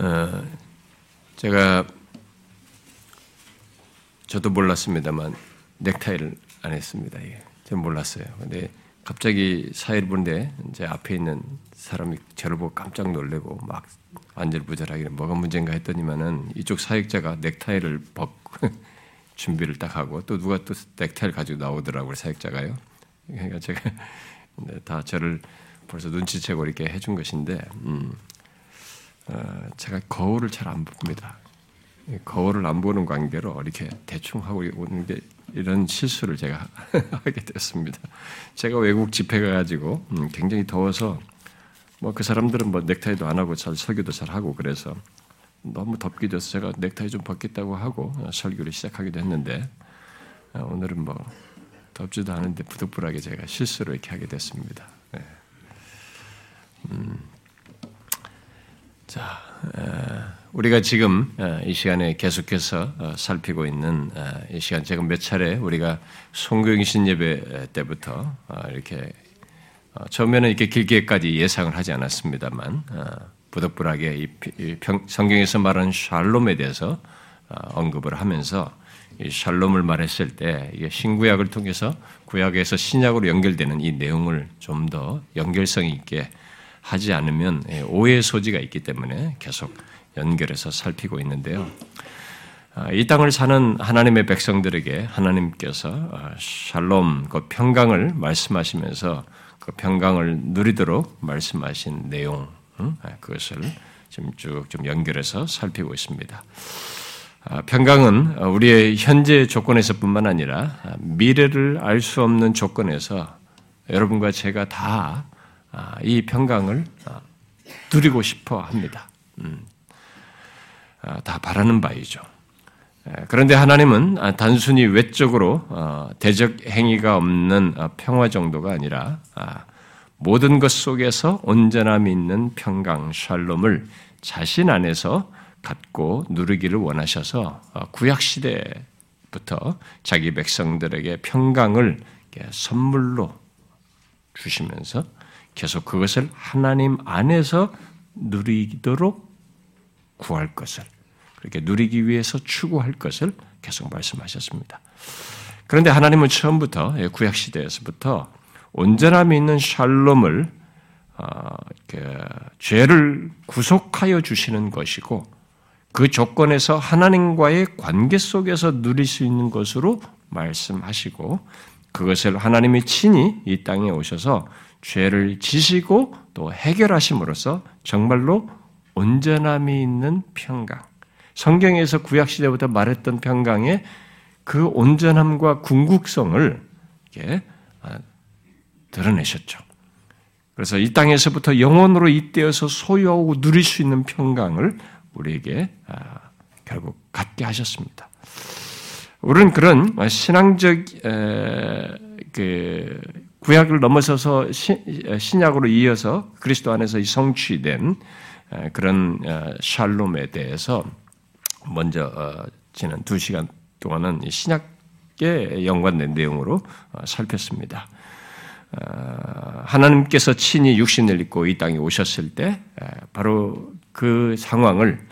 어, 제가 저도 몰랐습니다만 넥타이를 안 했습니다. 예. 저는 몰랐어요. 근데 갑자기 사회를 보는데 제 앞에 있는 사람이 저를 보고 깜짝 놀래고 막 안절부절하게 뭐가 문제인가 했더니만은 이쪽 사역자가 넥타이를 벗고 준비를 딱 하고 또 누가 또 넥타이를 가지고 나오더라고요 사역자가요. 그러니까 제가 다 저를 벌써 눈치채고 이렇게 해준 것인데 음, 어, 제가 거울을 잘 안 봅니다. 거울을 안 보는 관계로 이렇게 대충 하고 오는 게 이런 실수를 제가 하게 됐습니다. 제가 외국 집회 가가지고 음, 굉장히 더워서 뭐 그 사람들은 뭐 넥타이도 안 하고 잘 설교도 잘 하고 그래서 너무 덥기도 해서 제가 넥타이 좀 벗겠다고 하고 설교를 시작하기도 했는데 어, 오늘은 뭐 덥지도 않은데 부득불하게 제가 실수를 이렇게 하게 됐습니다. 네. 음. 자, 우리가 지금 이 시간에 계속해서 어, 살피고 있는 이 시간, 제가 몇 차례 우리가 송교신 예배 때부터 어, 이렇게 어, 처음에는 이렇게 길게까지 예상을 하지 않았습니다만 부득불하게 이 성경에서 말하는 샬롬에 대해서 언급을 하면서 이 샬롬을 말했을 때 이게 신구약을 통해서 구약에서 신약으로 연결되는 이 내용을 좀 더 연결성 있게 하지 않으면 예, 오해 소지가 있기 때문에 계속 연결해서 살피고 있는데요. 아, 이 땅을 사는 하나님의 백성들에게 하나님께서 아, 샬롬, 그 평강을 말씀하시면서 그 평강을 누리도록 말씀하신 내용, 아, 그것을 지금 쭉 좀 연결해서 살피고 있습니다. 평강은 우리의 현재 조건에서뿐만 아니라 미래를 알 수 없는 조건에서 여러분과 제가 다 이 아, 평강을 아, 누리고 싶어 합니다. 음. 아, 다 바라는 바이죠. 그런데 하나님은 단순히 외적으로 어, 대적 행위가 없는 어, 평화 정도가 아니라 모든 것 속에서 온전함이 있는 평강, 샬롬을 자신 안에서 갖고 누리기를 원하셔서 어, 구약 시대부터 자기 백성들에게 평강을 선물로 주시면서 계속 그것을 하나님 안에서 누리도록 구할 것을 그렇게 누리기 위해서 추구할 것을 계속 말씀하셨습니다. 그런데 하나님은 처음부터 예, 구약 시대에서부터 온전함이 있는 샬롬을 어, 죄를 구속하여 주시는 것이고 그 조건에서 하나님과의 관계 속에서 누릴 수 있는 것으로 말씀하시고 그것을 하나님이 친히 이 땅에 오셔서 죄를 지시고 또 해결하심으로써 정말로 온전함이 있는 평강. 성경에서 구약시대부터 말했던 평강의 그 온전함과 궁극성을 이렇게 아, 드러내셨죠. 그래서 이 땅에서부터 영원으로 잇대어서 소유하고 누릴 수 있는 평강을 우리에게 아, 결국 갖게 하셨습니다. 우리는 그런 신앙적 그 구약을 넘어서서 신약으로 이어서 그리스도 안에서 성취된 그런 어, 샬롬에 대해서 먼저 어, 지난 두 시간 동안은 신약에 연관된 내용으로 어, 살폈습니다. 하나님께서 친히 육신을 입고 이 땅에 오셨을 때 바로 그 상황을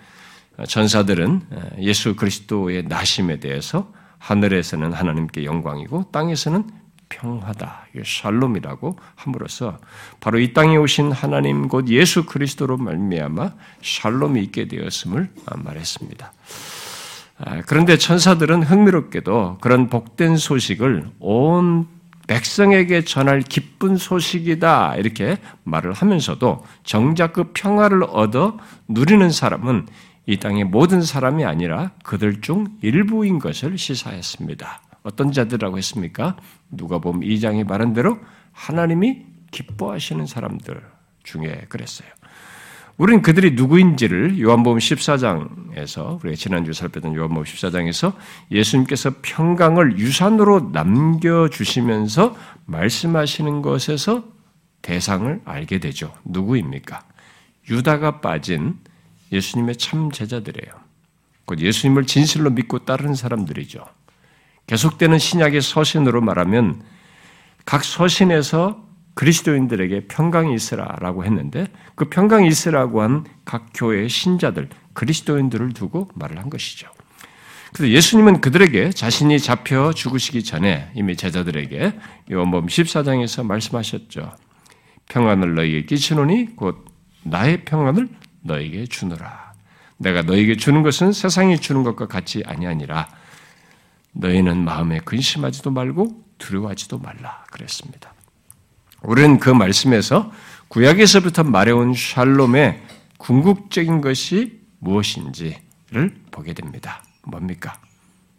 전사들은 예수 그리스도의 나심에 대해서 하늘에서는 하나님께 영광이고 땅에서는 평화다. 샬롬이라고 함으로써 바로 이 땅에 오신 하나님 곧 예수 그리스도로 말미암아 샬롬이 있게 되었음을 말했습니다. 아, 그런데 천사들은 흥미롭게도 그런 복된 소식을 온 백성에게 전할 기쁜 소식이다 이렇게 말을 하면서도 정작 그 평화를 얻어 누리는 사람은 이 땅의 모든 사람이 아니라 그들 중 일부인 것을 시사했습니다. 어떤 자들이라고 했습니까? 누가 보면 2장에 말한 대로 하나님이 기뻐하시는 사람들 중에 그랬어요. 우리는 그들이 누구인지를 요한복음 14장에서 우리가 지난주 살펴본 요한복음 14장에서 예수님께서 평강을 유산으로 남겨 주시면서 말씀하시는 것에서 대상을 알게 되죠. 누구입니까? 유다가 빠진 예수님의 참 제자들이에요. 곧 예수님을 진실로 믿고 따르는 사람들이죠. 계속되는 신약의 서신으로 말하면 각 서신에서 그리스도인들에게 평강이 있으라라고 했는데 그 평강이 있으라고 한 각 교회의 신자들 그리스도인들을 두고 말을 한 것이죠. 그래서 예수님은 그들에게 자신이 잡혀 죽으시기 전에 이미 제자들에게 요한복음 14장에서 말씀하셨죠. 평안을 너희에게 끼치노니 곧 나의 평안을 너에게 주노라. 내가 너에게 주는 것은 세상이 주는 것과 같이 아니하니라. 너희는 마음에 근심하지도 말고 두려워하지도 말라. 그랬습니다. 우리는 그 말씀에서 구약에서부터 말해온 샬롬의 궁극적인 것이 무엇인지를 보게 됩니다. 뭡니까?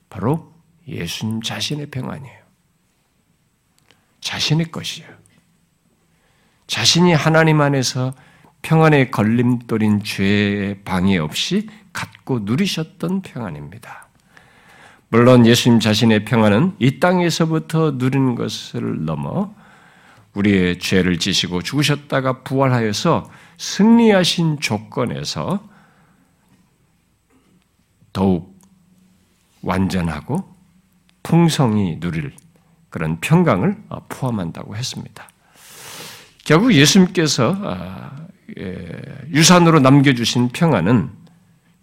바로 예수님 자신의 평안이에요. 자신의 것이에요. 자신이 하나님 안에서 평안의 걸림돌인 죄의 방해 없이 갖고 누리셨던 평안입니다. 물론 예수님 자신의 평안은 이 땅에서부터 누리는 것을 넘어 우리의 죄를 지시고 죽으셨다가 부활하여서 승리하신 조건에서 더욱 완전하고 풍성히 누릴 그런 평강을 포함한다고 했습니다. 결국 예수님께서 아, 예, 유산으로 남겨주신 평안은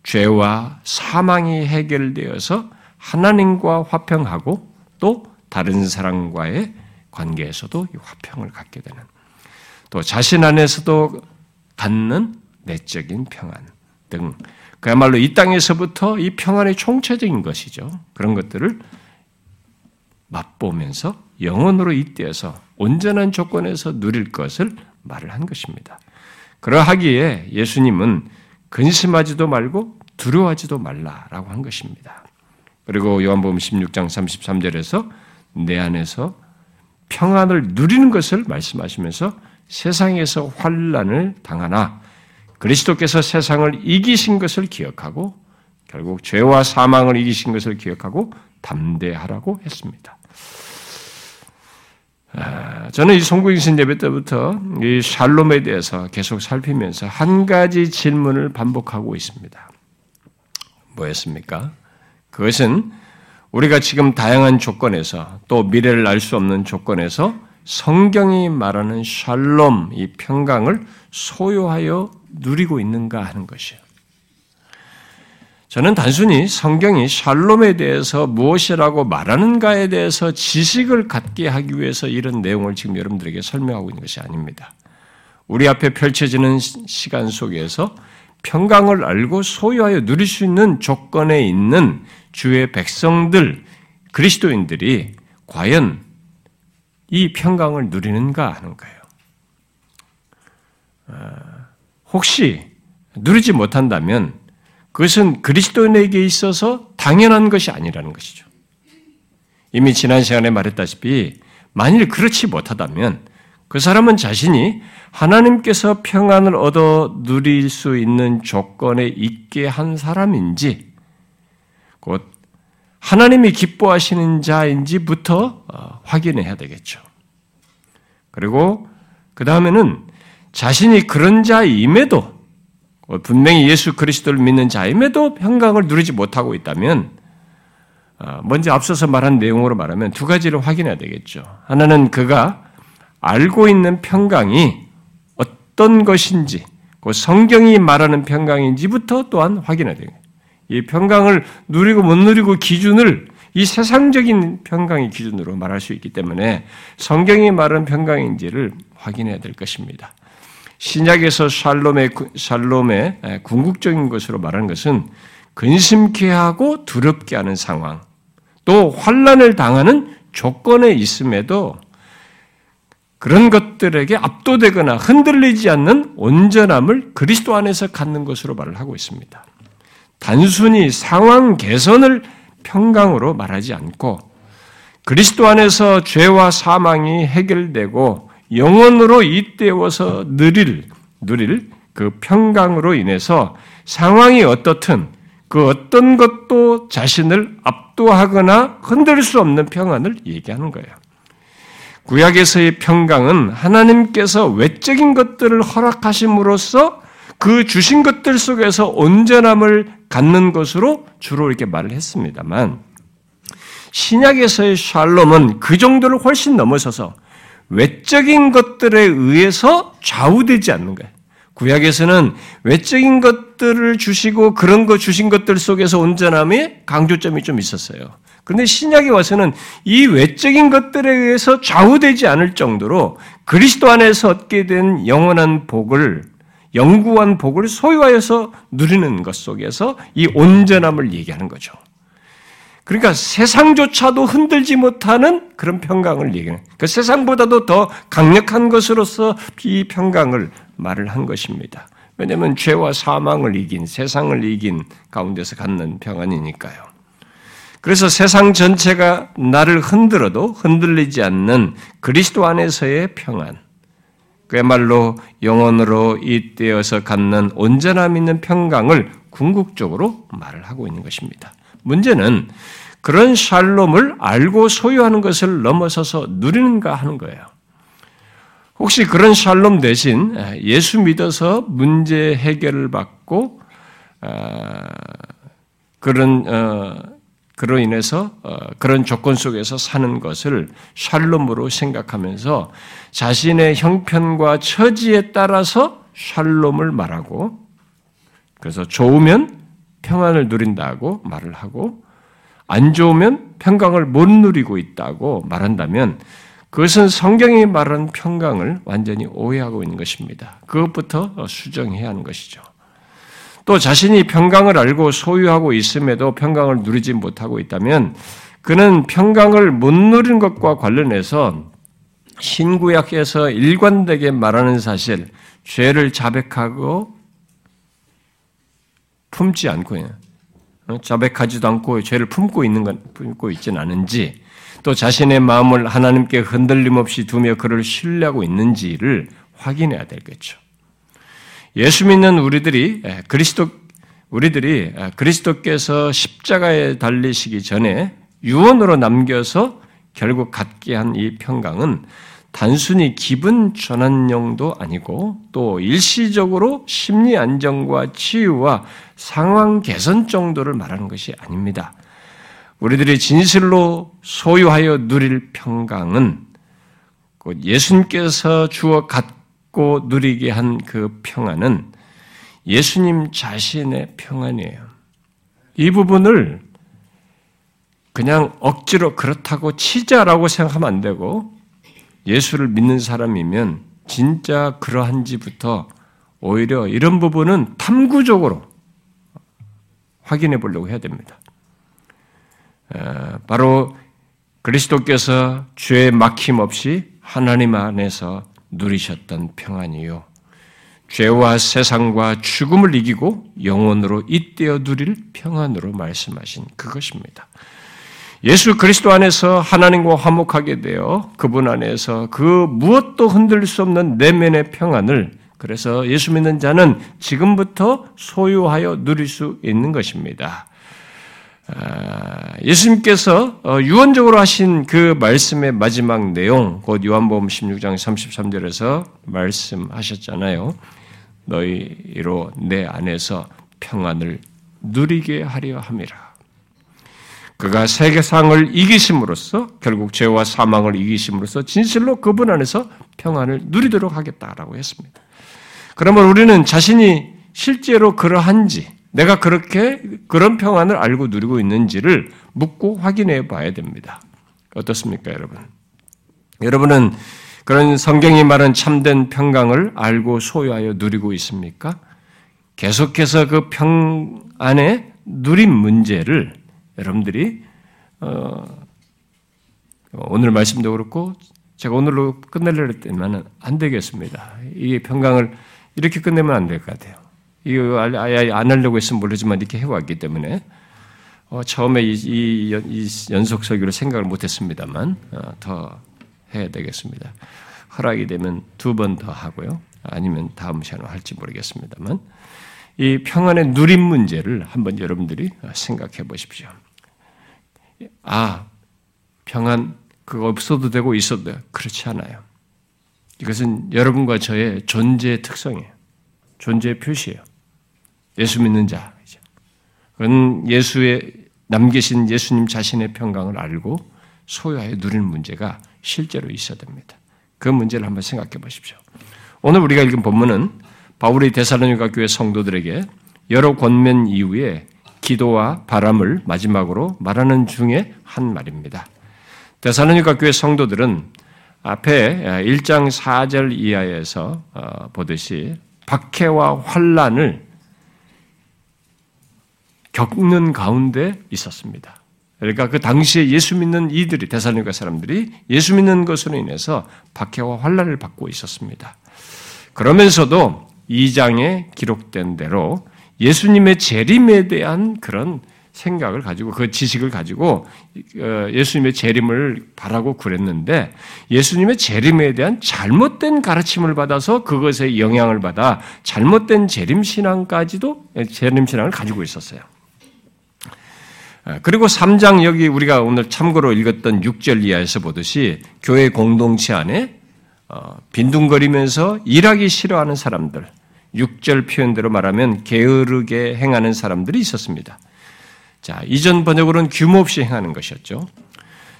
죄와 사망이 해결되어서 하나님과 화평하고 또 다른 사람과의 관계에서도 화평을 갖게 되는 또 자신 안에서도 갖는 내적인 평안 등 그야말로 이 땅에서부터 이 평안의 총체적인 것이죠. 그런 것들을 맛보면서 영원으로 잇대어서 온전한 조건에서 누릴 것을 말을 한 것입니다. 그러하기에 예수님은 근심하지도 말고 두려워하지도 말라라고 한 것입니다. 그리고 요한복음 16장 33절에서 내 안에서 평안을 누리는 것을 말씀하시면서 세상에서 환란을 당하나 그리스도께서 세상을 이기신 것을 기억하고 결국 죄와 사망을 이기신 것을 기억하고 담대하라고 했습니다. 아, 저는 이 송구인신 예배 때부터 이 샬롬에 대해서 계속 살피면서 한 가지 질문을 반복하고 있습니다. 뭐였습니까? 그것은 우리가 지금 다양한 조건에서 또 미래를 알 수 없는 조건에서 성경이 말하는 샬롬, 이 평강을 소유하여 누리고 있는가 하는 것이에요. 저는 단순히 성경이 샬롬에 대해서 무엇이라고 말하는가에 대해서 지식을 갖게 하기 위해서 이런 내용을 지금 여러분들에게 설명하고 있는 것이 아닙니다. 우리 앞에 펼쳐지는 시간 속에서 평강을 알고 소유하여 누릴 수 있는 조건에 있는 주의 백성들, 그리스도인들이 과연 이 평강을 누리는가 하는 거예요. 아, 혹시 누리지 못한다면 그것은 그리스도인에게 있어서 당연한 것이 아니라는 것이죠. 이미 지난 시간에 말했다시피 만일 그렇지 못하다면 그 사람은 자신이 하나님께서 평안을 얻어 누릴 수 있는 조건에 있게 한 사람인지 곧 하나님이 기뻐하시는 자인지부터 어, 확인해야 되겠죠. 그리고 그 다음에는 자신이 그런 자임에도 분명히 예수 그리스도를 믿는 자임에도 평강을 누리지 못하고 있다면 어, 먼저 앞서서 말한 내용으로 말하면 두 가지를 확인해야 되겠죠. 하나는 그가 알고 있는 평강이 어떤 것인지, 그 성경이 말하는 평강인지부터 또한 확인해야 되겠죠. 이 평강을 누리고 못 누리고 기준을 이 세상적인 평강의 기준으로 말할 수 있기 때문에 성경이 말하는 평강인지를 확인해야 될 것입니다. 신약에서 샬롬의, 샬롬의 궁극적인 것으로 말하는 것은 근심케 하고 두렵게 하는 상황, 또 환란을 당하는 조건에 있음에도 그런 것들에게 압도되거나 흔들리지 않는 온전함을 그리스도 안에서 갖는 것으로 말을 하고 있습니다. 단순히 상황 개선을 평강으로 말하지 않고 그리스도 안에서 죄와 사망이 해결되고 영원으로 잇대어서 누릴, 누릴 그 평강으로 인해서 상황이 어떻든 그 어떤 것도 자신을 압도하거나 흔들 수 없는 평안을 얘기하는 거예요. 구약에서의 평강은 하나님께서 외적인 것들을 허락하심으로써 그 주신 것들 속에서 온전함을 갖는 것으로 주로 이렇게 말을 했습니다만 신약에서의 샬롬은 그 정도를 훨씬 넘어서서 외적인 것들에 의해서 좌우되지 않는 거예요. 구약에서는 외적인 것들을 주시고 그런 거 주신 것들 속에서 온전함에 강조점이 좀 있었어요. 그런데 신약에 와서는 이 외적인 것들에 의해서 좌우되지 않을 정도로 그리스도 안에서 얻게 된 영원한 복을 영구한 복을 소유하여서 누리는 것 속에서 이 온전함을 얘기하는 거죠. 그러니까 세상조차도 흔들지 못하는 그런 평강을 얘기하는. 그 세상보다도 더 강력한 것으로서 이 평강을 말을 한 것입니다. 왜냐하면 죄와 사망을 이긴 세상을 이긴 가운데서 갖는 평안이니까요. 그래서 세상 전체가 나를 흔들어도 흔들리지 않는 그리스도 안에서의 평안. 그야말로 영원으로 잇대어서 갖는 온전함 있는 평강을 궁극적으로 말을 하고 있는 것입니다. 문제는 그런 샬롬을 알고 소유하는 것을 넘어서서 누리는가 하는 거예요. 혹시 그런 샬롬 대신 예수 믿어서 문제 해결을 받고 아, 그런 어, 그로 인해서 어, 그런 조건 속에서 사는 것을 샬롬으로 생각하면서 자신의 형편과 처지에 따라서 샬롬을 말하고 그래서 좋으면 평안을 누린다고 말을 하고 안 좋으면 평강을 못 누리고 있다고 말한다면 그것은 성경이 말하는 평강을 완전히 오해하고 있는 것입니다. 그것부터 수정해야 하는 것이죠. 또 자신이 평강을 알고 소유하고 있음에도 평강을 누리지 못하고 있다면 그는 평강을 못 누리는 것과 관련해서 신구약에서 일관되게 말하는 사실, 죄를 자백하고 품지 않고 어, 자백하지도 않고 죄를 품고 있는 건 품고 있지는 않은지 또 자신의 마음을 하나님께 흔들림 없이 두며 그를 신뢰하고 있는지를 확인해야 되겠죠. 예수 믿는 우리들이 그리스도 우리들이 그리스도께서 십자가에 달리시기 전에 유언으로 남겨서 결국 갖게 한 이 평강은 단순히 기분 전환용도 아니고 또 일시적으로 심리 안정과 치유와 상황 개선 정도를 말하는 것이 아닙니다. 우리들이 진실로 소유하여 누릴 평강은 예수님께서 주어 갖 갖고 누리게 한 그 평안은 예수님 자신의 평안이에요. 이 부분을 그냥 억지로 그렇다고 치자라고 생각하면 안 되고 예수를 믿는 사람이면 진짜 그러한지부터 오히려 이런 부분은 탐구적으로 확인해 보려고 해야 됩니다. 바로 그리스도께서 죄에 막힘 없이 하나님 안에서 누리셨던 평안이요. 죄와 세상과 죽음을 이기고 영원으로 잇대어 누릴 평안으로 말씀하신 그것입니다. 예수 그리스도 안에서 하나님과 화목하게 되어 그분 안에서 그 무엇도 흔들 수 없는 내면의 평안을 그래서 예수 믿는 자는 지금부터 소유하여 누릴 수 있는 것입니다. 아, 예수님께서 어, 유언적으로 하신 그 말씀의 마지막 내용, 곧 요한복음 16장 33절에서 말씀하셨잖아요. 너희로 내 안에서 평안을 누리게 하려 함이라. 그가 세계상을 이기심으로써 결국 죄와 사망을 이기심으로써 진실로 그분 안에서 평안을 누리도록 하겠다라고 했습니다. 그러면 우리는 자신이 실제로 그러한지 내가 그렇게 그런 평안을 알고 누리고 있는지를 묻고 확인해 봐야 됩니다. 어떻습니까, 여러분? 여러분은 그런 성경이 말한 참된 평강을 알고 소유하여 누리고 있습니까? 계속해서 그 평안에 누린 문제를 여러분들이 어, 오늘 말씀도 그렇고 제가 오늘로 끝내려고 했더니 안 되겠습니다. 이 평강을 이렇게 끝내면 안 될 것 같아요. 이거 아예 안 하려고 했으면 모르지만 이렇게 해왔기 때문에 어, 처음에 이, 이, 이, 연속 설교를 생각을 못했습니다만 어, 더 해야 되겠습니다. 허락이 되면 두 번 더 하고요. 아니면 다음 시간에 할지 모르겠습니다만 이 평안의 누림 문제를 한번 여러분들이 생각해 보십시오. 아 평안 그거 없어도 되고 있어도 돼요. 그렇지 않아요. 이것은 여러분과 저의 존재의 특성이에요. 존재의 표시예요. 예수 믿는 자. 그건 예수의 남기신 예수님 자신의 평강을 알고 소유하여 누리는 문제가 실제로 있어야 됩니다. 그 문제를 한번 생각해 보십시오. 오늘 우리가 읽은 본문은 바울이 데살로니가 교회 성도들에게 여러 권면 이후에 기도와 바람을 마지막으로 말하는 중에 한 말입니다. 데살로니가 교회 성도들은 앞에 1장 4절 이하에서 어, 보듯이 박해와 환란을 겪는 가운데 있었습니다. 그러니까 그 당시에 예수 믿는 이들이 대사님과 사람들이 예수 믿는 것으로 인해서 박해와 환란을 받고 있었습니다. 그러면서도 2장에 기록된 대로 예수님의 재림에 대한 그런 생각을 가지고 그 지식을 가지고 어, 예수님의 재림을 바라고 그랬는데 예수님의 재림에 대한 잘못된 가르침을 받아서 그것에 영향을 받아 잘못된 재림 신앙까지도 재림 신앙을 가지고 있었어요. 어, 그리고 3장 여기 우리가 오늘 참고로 읽었던 6절 이하에서 보듯이 교회 공동체 안에 어, 빈둥거리면서 일하기 싫어하는 사람들, 6절 표현대로 말하면 게으르게 행하는 사람들이 있었습니다. 자, 이전 번역으로는 규모 없이 행하는 것이었죠.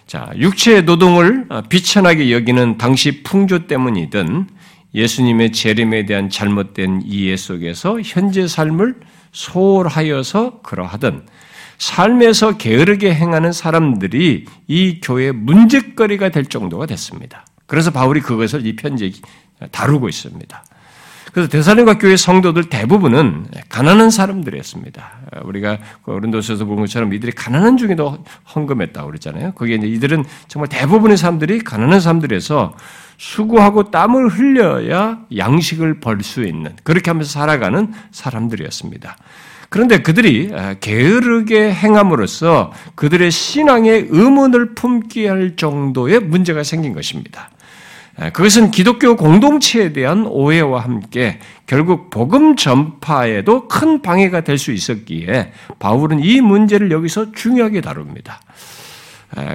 자, 육체의 노동을 어, 비천하게 여기는 당시 풍조 때문이든 예수님의 재림에 대한 잘못된 이해 속에서 현재 삶을 소홀하여서 그러하든 삶에서 게으르게 행하는 사람들이 이 교회의 문제거리가 될 정도가 됐습니다. 그래서 바울이 그것을 이 편지에 다루고 있습니다. 그래서 대사님과 교회 성도들 대부분은 가난한 사람들이었습니다. 우리가 어른도서에서 본 것처럼 이들이 가난한 중에도 헌금했다고 그랬잖아요. 거기에 이들은 정말 대부분의 사람들이 가난한 사람들에서 수고하고 땀을 흘려야 양식을 벌 수 있는 그렇게 하면서 살아가는 사람들이었습니다. 그런데 그들이 게으르게 행함으로써 그들의 신앙의 의문을 품게 할 정도의 문제가 생긴 것입니다. 그것은 기독교 공동체에 대한 오해와 함께 결국 복음 전파에도 큰 방해가 될 수 있었기에 바울은 이 문제를 여기서 중요하게 다룹니다.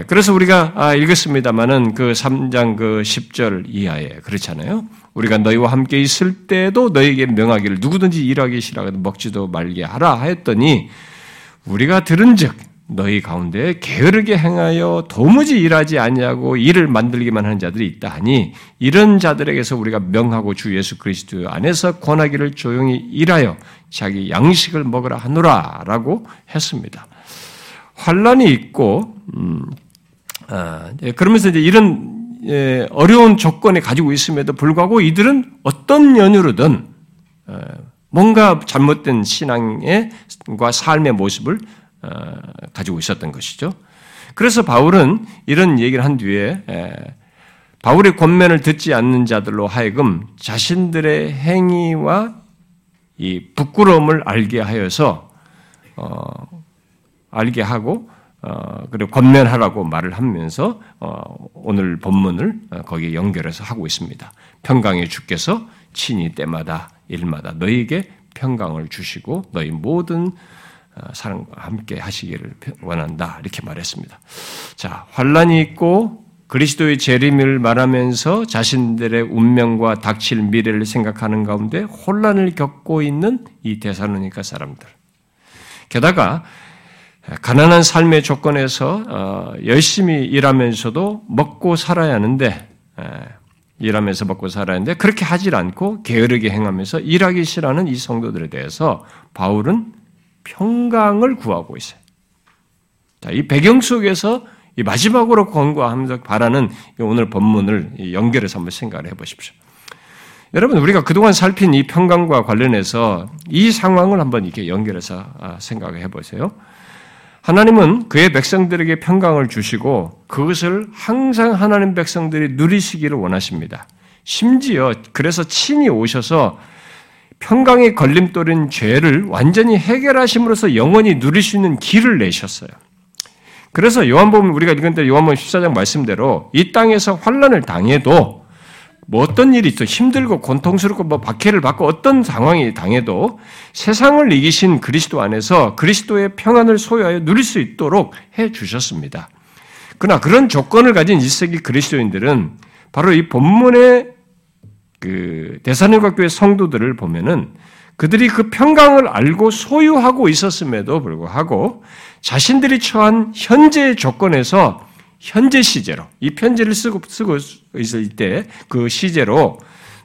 그래서 우리가 아, 읽었습니다만은 그 3장 그 10절 이하에 그렇잖아요. 우리가 너희와 함께 있을 때도 너희에게 명하기를 누구든지 일하기 싫어하고 먹지도 말게 하라 하였더니 우리가 들은즉 너희 가운데 게으르게 행하여 도무지 일하지 아니하고 일을 만들기만 하는 자들이 있다 하니 이런 자들에게서 우리가 명하고 주 예수 그리스도 안에서 권하기를 조용히 일하여 자기 양식을 먹으라 하노라라고 했습니다. 환란이 있고 음, 아, 예, 그러면서 이제 이런 예, 어려운 조건에 가지고 있음에도 불구하고 이들은 어떤 연유로든 어, 뭔가 잘못된 신앙과 삶의 모습을 어, 가지고 있었던 것이죠. 그래서 바울은 이런 얘기를 한 뒤에 바울의 권면을 듣지 않는 자들로 하여금 자신들의 행위와 이 부끄러움을 알게 하여서 어, 알게 하고 어, 그리고 권면하라고 말을 하면서 어, 오늘 본문을 어, 거기에 연결해서 하고 있습니다. 평강의 주께서 친히 때마다 일마다 너희에게 평강을 주시고 너희 모든 어, 사람과 함께 하시기를 원한다 이렇게 말했습니다. 자 환란이 있고 그리스도의 재림을 말하면서 자신들의 운명과 닥칠 미래를 생각하는 가운데 혼란을 겪고 있는 이 대사로니까 사람들. 게다가 가난한 삶의 조건에서 어, 열심히 일하면서도 먹고 살아야 하는데 일하면서 먹고 살아야 하는데 그렇게 하질 않고 게으르게 행하면서 일하기 싫어하는 이 성도들에 대해서 바울은 평강을 구하고 있어요. 자, 이 배경 속에서 이 마지막으로 권고하면서 바라는 오늘 본문을 연결해서 한번 생각을 해보십시오. 여러분, 우리가 그동안 살핀 이 평강과 관련해서 이 상황을 한번 이렇게 연결해서 아, 생각을 해보세요. 하나님은 그의 백성들에게 평강을 주시고 그것을 항상 하나님 백성들이 누리시기를 원하십니다. 심지어 그래서 친히 오셔서 평강의 걸림돌인 죄를 완전히 해결하심으로써 영원히 누릴 수 있는 길을 내셨어요. 그래서 요한복음 우리가 읽은 때 요한복음 14장 말씀대로 이 땅에서 환란을 당해도 뭐 어떤 일이 있어 힘들고 고통스럽고 뭐 박해를 받고 어떤 상황이 당해도 세상을 이기신 그리스도 안에서 그리스도의 평안을 소유하여 누릴 수 있도록 해 주셨습니다. 그러나 그런 조건을 가진 1세기 그리스도인들은 바로 이 본문의 그 대사님과 교회 성도들을 보면은 그들이 그 평강을 알고 소유하고 있었음에도 불구하고 자신들이 처한 현재의 조건에서 현재 시제로 이 편지를 쓰고 쓰고 있을 때 그 시제로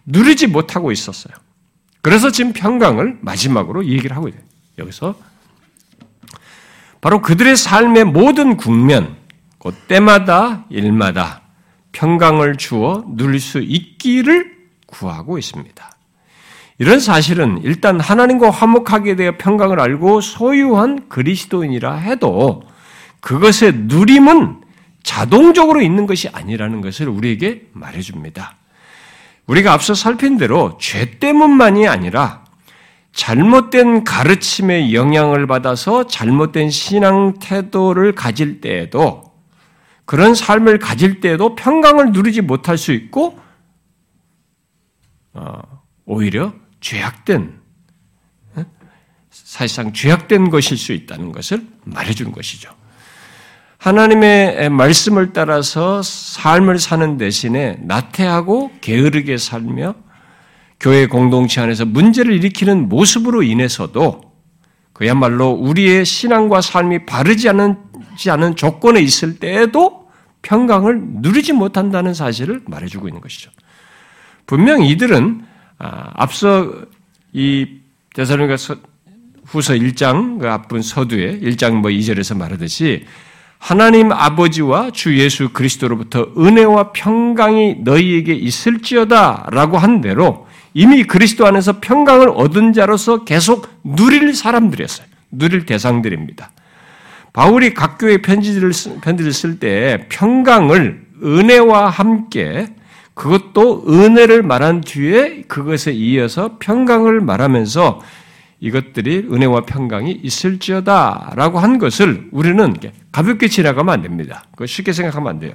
누리지 못하고 있었어요. 그래서 지금 평강을 마지막으로 얘기를 하고 있어요. 여기서 바로 그들의 삶의 모든 국면, 곧 때마다 일마다 평강을 주어 누릴 수 있기를 구하고 있습니다. 이런 사실은 일단 하나님과 화목하게 되어 평강을 알고 소유한 그리스도인이라 해도 그것의 누림은 자동적으로 있는 것이 아니라는 것을 우리에게 말해줍니다. 우리가 앞서 살핀 대로 죄 때문만이 아니라 잘못된 가르침의 영향을 받아서 잘못된 신앙 태도를 가질 때에도 그런 삶을 가질 때에도 평강을 누리지 못할 수 있고 어, 오히려 죄악된 사실상 죄악된 것일 수 있다는 것을 말해준 것이죠. 하나님의 말씀을 따라서 삶을 사는 대신에 나태하고 게으르게 살며 교회 공동체 안에서 문제를 일으키는 모습으로 인해서도 그야말로 우리의 신앙과 삶이 바르지 않은, 않은 조건에 있을 때에도 평강을 누리지 못한다는 사실을 말해주고 있는 것이죠. 분명 이들은 아, 앞서 이 대사로니가 후서 1장 그 앞분 서두에 1장 뭐 2절에서 말하듯이 하나님 아버지와 주 예수 그리스도로부터 은혜와 평강이 너희에게 있을지어다라고 한 대로 이미 그리스도 안에서 평강을 얻은 자로서 계속 누릴 사람들이었어요. 누릴 대상들입니다. 바울이 각 교회 편지를 편지를 쓸 때 평강을 은혜와 함께 그것도 은혜를 말한 뒤에 그것에 이어서 평강을 말하면서 이것들이 은혜와 평강이 있을지어다라고 한 것을 우리는 가볍게 지나가면 안 됩니다. 그 쉽게 생각하면 안 돼요.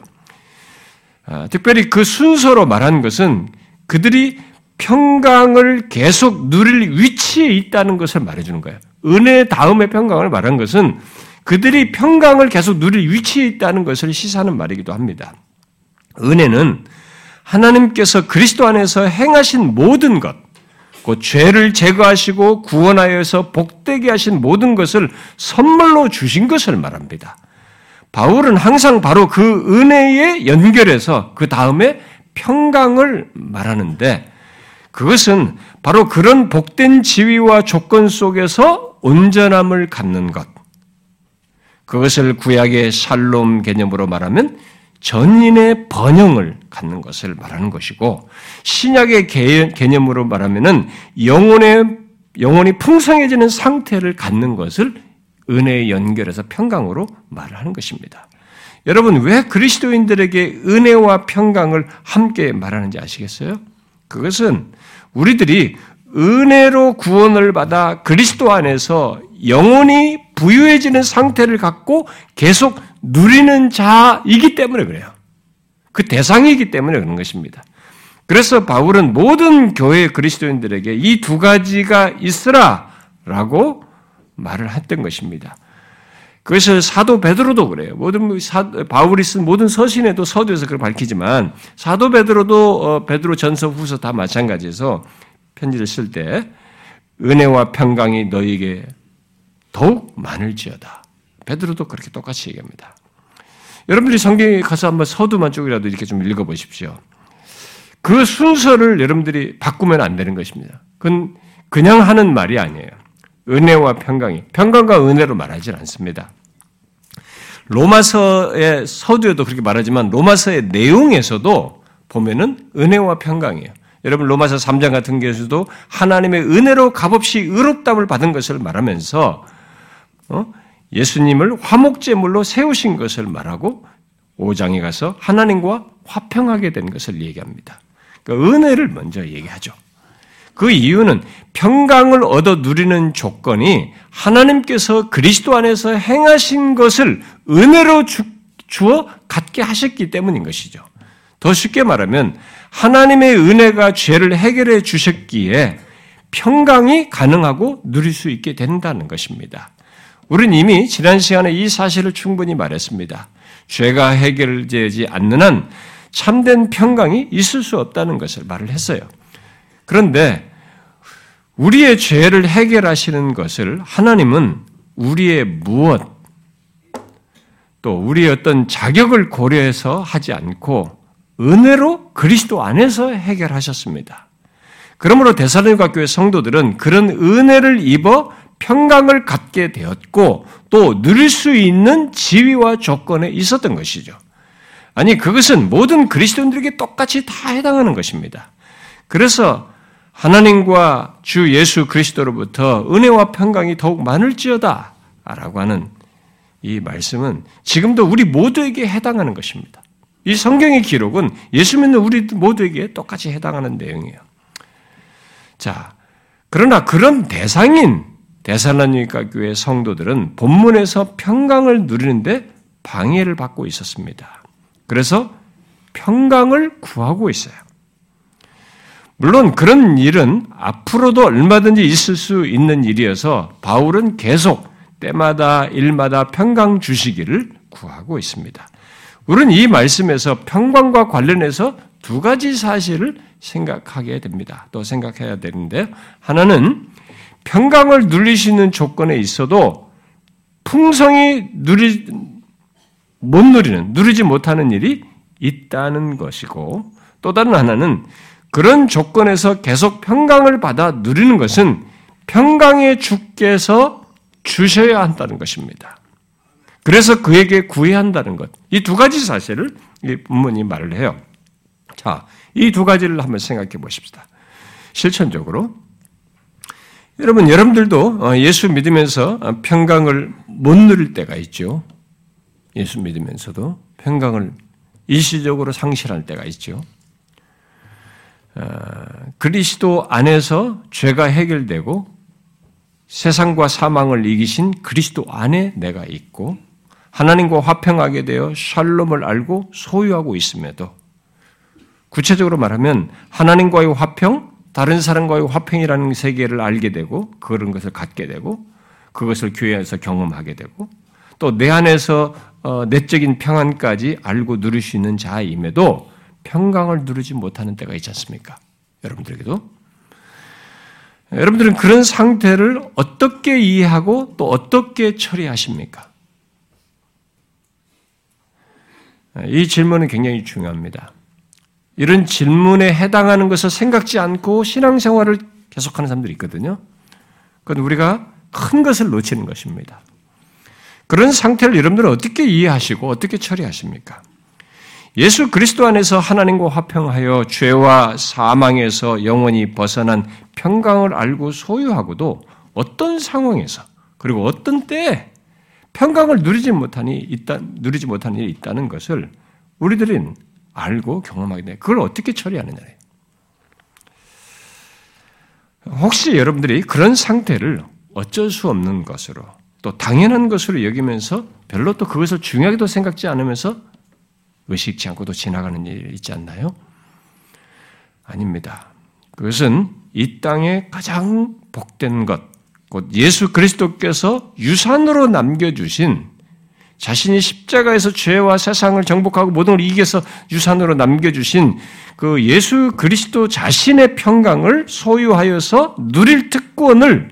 아, 특별히 그 순서로 말한 것은 그들이 평강을 계속 누릴 위치에 있다는 것을 말해주는 거예요. 은혜 다음에 평강을 말한 것은 그들이 평강을 계속 누릴 위치에 있다는 것을 시사하는 말이기도 합니다. 은혜는 하나님께서 그리스도 안에서 행하신 모든 것, 그 죄를 제거하시고 구원하여서 복되게 하신 모든 것을 선물로 주신 것을 말합니다. 바울은 항상 바로 그 은혜에 연결해서 그 다음에 평강을 말하는데 그것은 바로 그런 복된 지위와 조건 속에서 온전함을 갖는 것. 그것을 구약의 샬롬 개념으로 말하면 전인의 번영을 갖는 것을 말하는 것이고 신약의 개념으로 말하면은 영혼의 영혼이 풍성해지는 상태를 갖는 것을 은혜에 연결해서 평강으로 말을 하는 것입니다. 여러분 왜 그리스도인들에게 은혜와 평강을 함께 말하는지 아시겠어요? 그것은 우리들이 은혜로 구원을 받아 그리스도 안에서 영혼이 부유해지는 상태를 갖고 계속 누리는 자이기 때문에 그래요. 그 대상이기 때문에 그런 것입니다. 그래서 바울은 모든 교회 그리스도인들에게 이 두 가지가 있으라라고 말을 했던 것입니다. 그것을 사도 베드로도 그래요. 모든 사, 바울이 쓴 모든 서신에도 서두에서 그걸 밝히지만 사도 베드로도 어, 베드로 전서 후서 다 마찬가지에서 편지를 쓸 때 은혜와 평강이 너에게 더욱 많을지어다. 베드로도 그렇게 똑같이 얘기합니다. 여러분들이 성경에 가서 한번 서두만 쪽이라도 이렇게 좀 읽어보십시오. 그 순서를 여러분들이 바꾸면 안 되는 것입니다. 그건 그냥 하는 말이 아니에요. 은혜와 평강이. 평강과 은혜로 말하지 않습니다. 로마서의 서두에도 그렇게 말하지만 로마서의 내용에서도 보면은 은혜와 평강이에요. 여러분 로마서 3장 같은 경우에도 하나님의 은혜로 값없이 의롭담을 받은 것을 말하면서 어? 예수님을 화목제물로 세우신 것을 말하고 5장에 가서 하나님과 화평하게 된 것을 얘기합니다. 그러니까 은혜를 먼저 얘기하죠. 그 이유는 평강을 얻어 누리는 조건이 하나님께서 그리스도 안에서 행하신 것을 은혜로 주, 주어 갖게 하셨기 때문인 것이죠. 더 쉽게 말하면 하나님의 은혜가 죄를 해결해 주셨기에 평강이 가능하고 누릴 수 있게 된다는 것입니다. 우리는 이미 지난 시간에 이 사실을 충분히 말했습니다. 죄가 해결되지 않는 한 참된 평강이 있을 수 없다는 것을 말을 했어요. 그런데 우리의 죄를 해결하시는 것을 하나님은 우리의 무엇, 또 우리의 어떤 자격을 고려해서 하지 않고 은혜로 그리스도 안에서 해결하셨습니다. 그러므로 대사로니가 교회 성도들은 그런 은혜를 입어 평강을 갖게 되었고 또 누릴 수 있는 지위와 조건에 있었던 것이죠. 아니 그것은 모든 그리스도인들에게 똑같이 다 해당하는 것입니다. 그래서 하나님과 주 예수 그리스도로부터 은혜와 평강이 더욱 많을지어다 라고 하는 이 말씀은 지금도 우리 모두에게 해당하는 것입니다. 이 성경의 기록은 예수 믿는 우리 모두에게 똑같이 해당하는 내용이에요. 자, 그러나 그런 대상인 대살라니까 교회 성도들은 본문에서 평강을 누리는데 방해를 받고 있었습니다. 그래서 평강을 구하고 있어요. 물론 그런 일은 앞으로도 얼마든지 있을 수 있는 일이어서 바울은 계속 때마다 일마다 평강 주시기를 구하고 있습니다. 우리는 이 말씀에서 평강과 관련해서 두 가지 사실을 생각하게 됩니다. 또 생각해야 되는데 하나는 평강을 누리시는 조건에 있어도 풍성히 누리 못 누리는 누리지 못하는 일이 있다는 것이고 또 다른 하나는 그런 조건에서 계속 평강을 받아 누리는 것은 평강의 주께서 주셔야 한다는 것입니다. 그래서 그에게 구해야 한다는 것. 이 두 가지 사실을 이 본문이 말을 해요. 자, 이 두 가지를 한번 생각해 보십시다. 실천적으로. 여러분, 여러분들도 어, 예수 믿으면서 평강을 못 누릴 때가 있죠. 예수 믿으면서도 평강을 일시적으로 상실할 때가 있죠. 어, 그리스도 안에서 죄가 해결되고 세상과 사망을 이기신 그리스도 안에 내가 있고 하나님과 화평하게 되어 샬롬을 알고 소유하고 있음에도 구체적으로 말하면 하나님과의 화평, 다른 사람과의 화평이라는 세계를 알게 되고 그런 것을 갖게 되고 그것을 교회에서 경험하게 되고 또 내 안에서 어, 내적인 평안까지 알고 누릴 수 있는 자임에도 평강을 누리지 못하는 때가 있지 않습니까? 여러분들에게도. 여러분들은 그런 상태를 어떻게 이해하고 또 어떻게 처리하십니까? 이 질문은 굉장히 중요합니다. 이런 질문에 해당하는 것을 생각지 않고 신앙생활을 계속하는 사람들이 있거든요. 그건 우리가 큰 것을 놓치는 것입니다. 그런 상태를 여러분들은 어떻게 이해하시고 어떻게 처리하십니까? 예수 그리스도 안에서 하나님과 화평하여 죄와 사망에서 영원히 벗어난 평강을 알고 소유하고도 어떤 상황에서 그리고 어떤 때에 평강을 누리지 못하니 있다 누리지 못하는 일이 있다는 것을 우리들은 알고 경험하게 돼. 그걸 어떻게 처리하느냐예요. 혹시 여러분들이 그런 상태를 어쩔 수 없는 것으로 또 당연한 것으로 여기면서 별로 또 그것을 중요하게도 생각지 않으면서 의식치 않고도 지나가는 일이 있지 않나요? 아닙니다. 그것은 이 땅에 가장 복된 것, 곧 예수 그리스도께서 유산으로 남겨주신 자신이 십자가에서 죄와 세상을 정복하고 모든 걸 이겨서 유산으로 남겨주신 그 예수 그리스도 자신의 평강을 소유하여서 누릴 특권을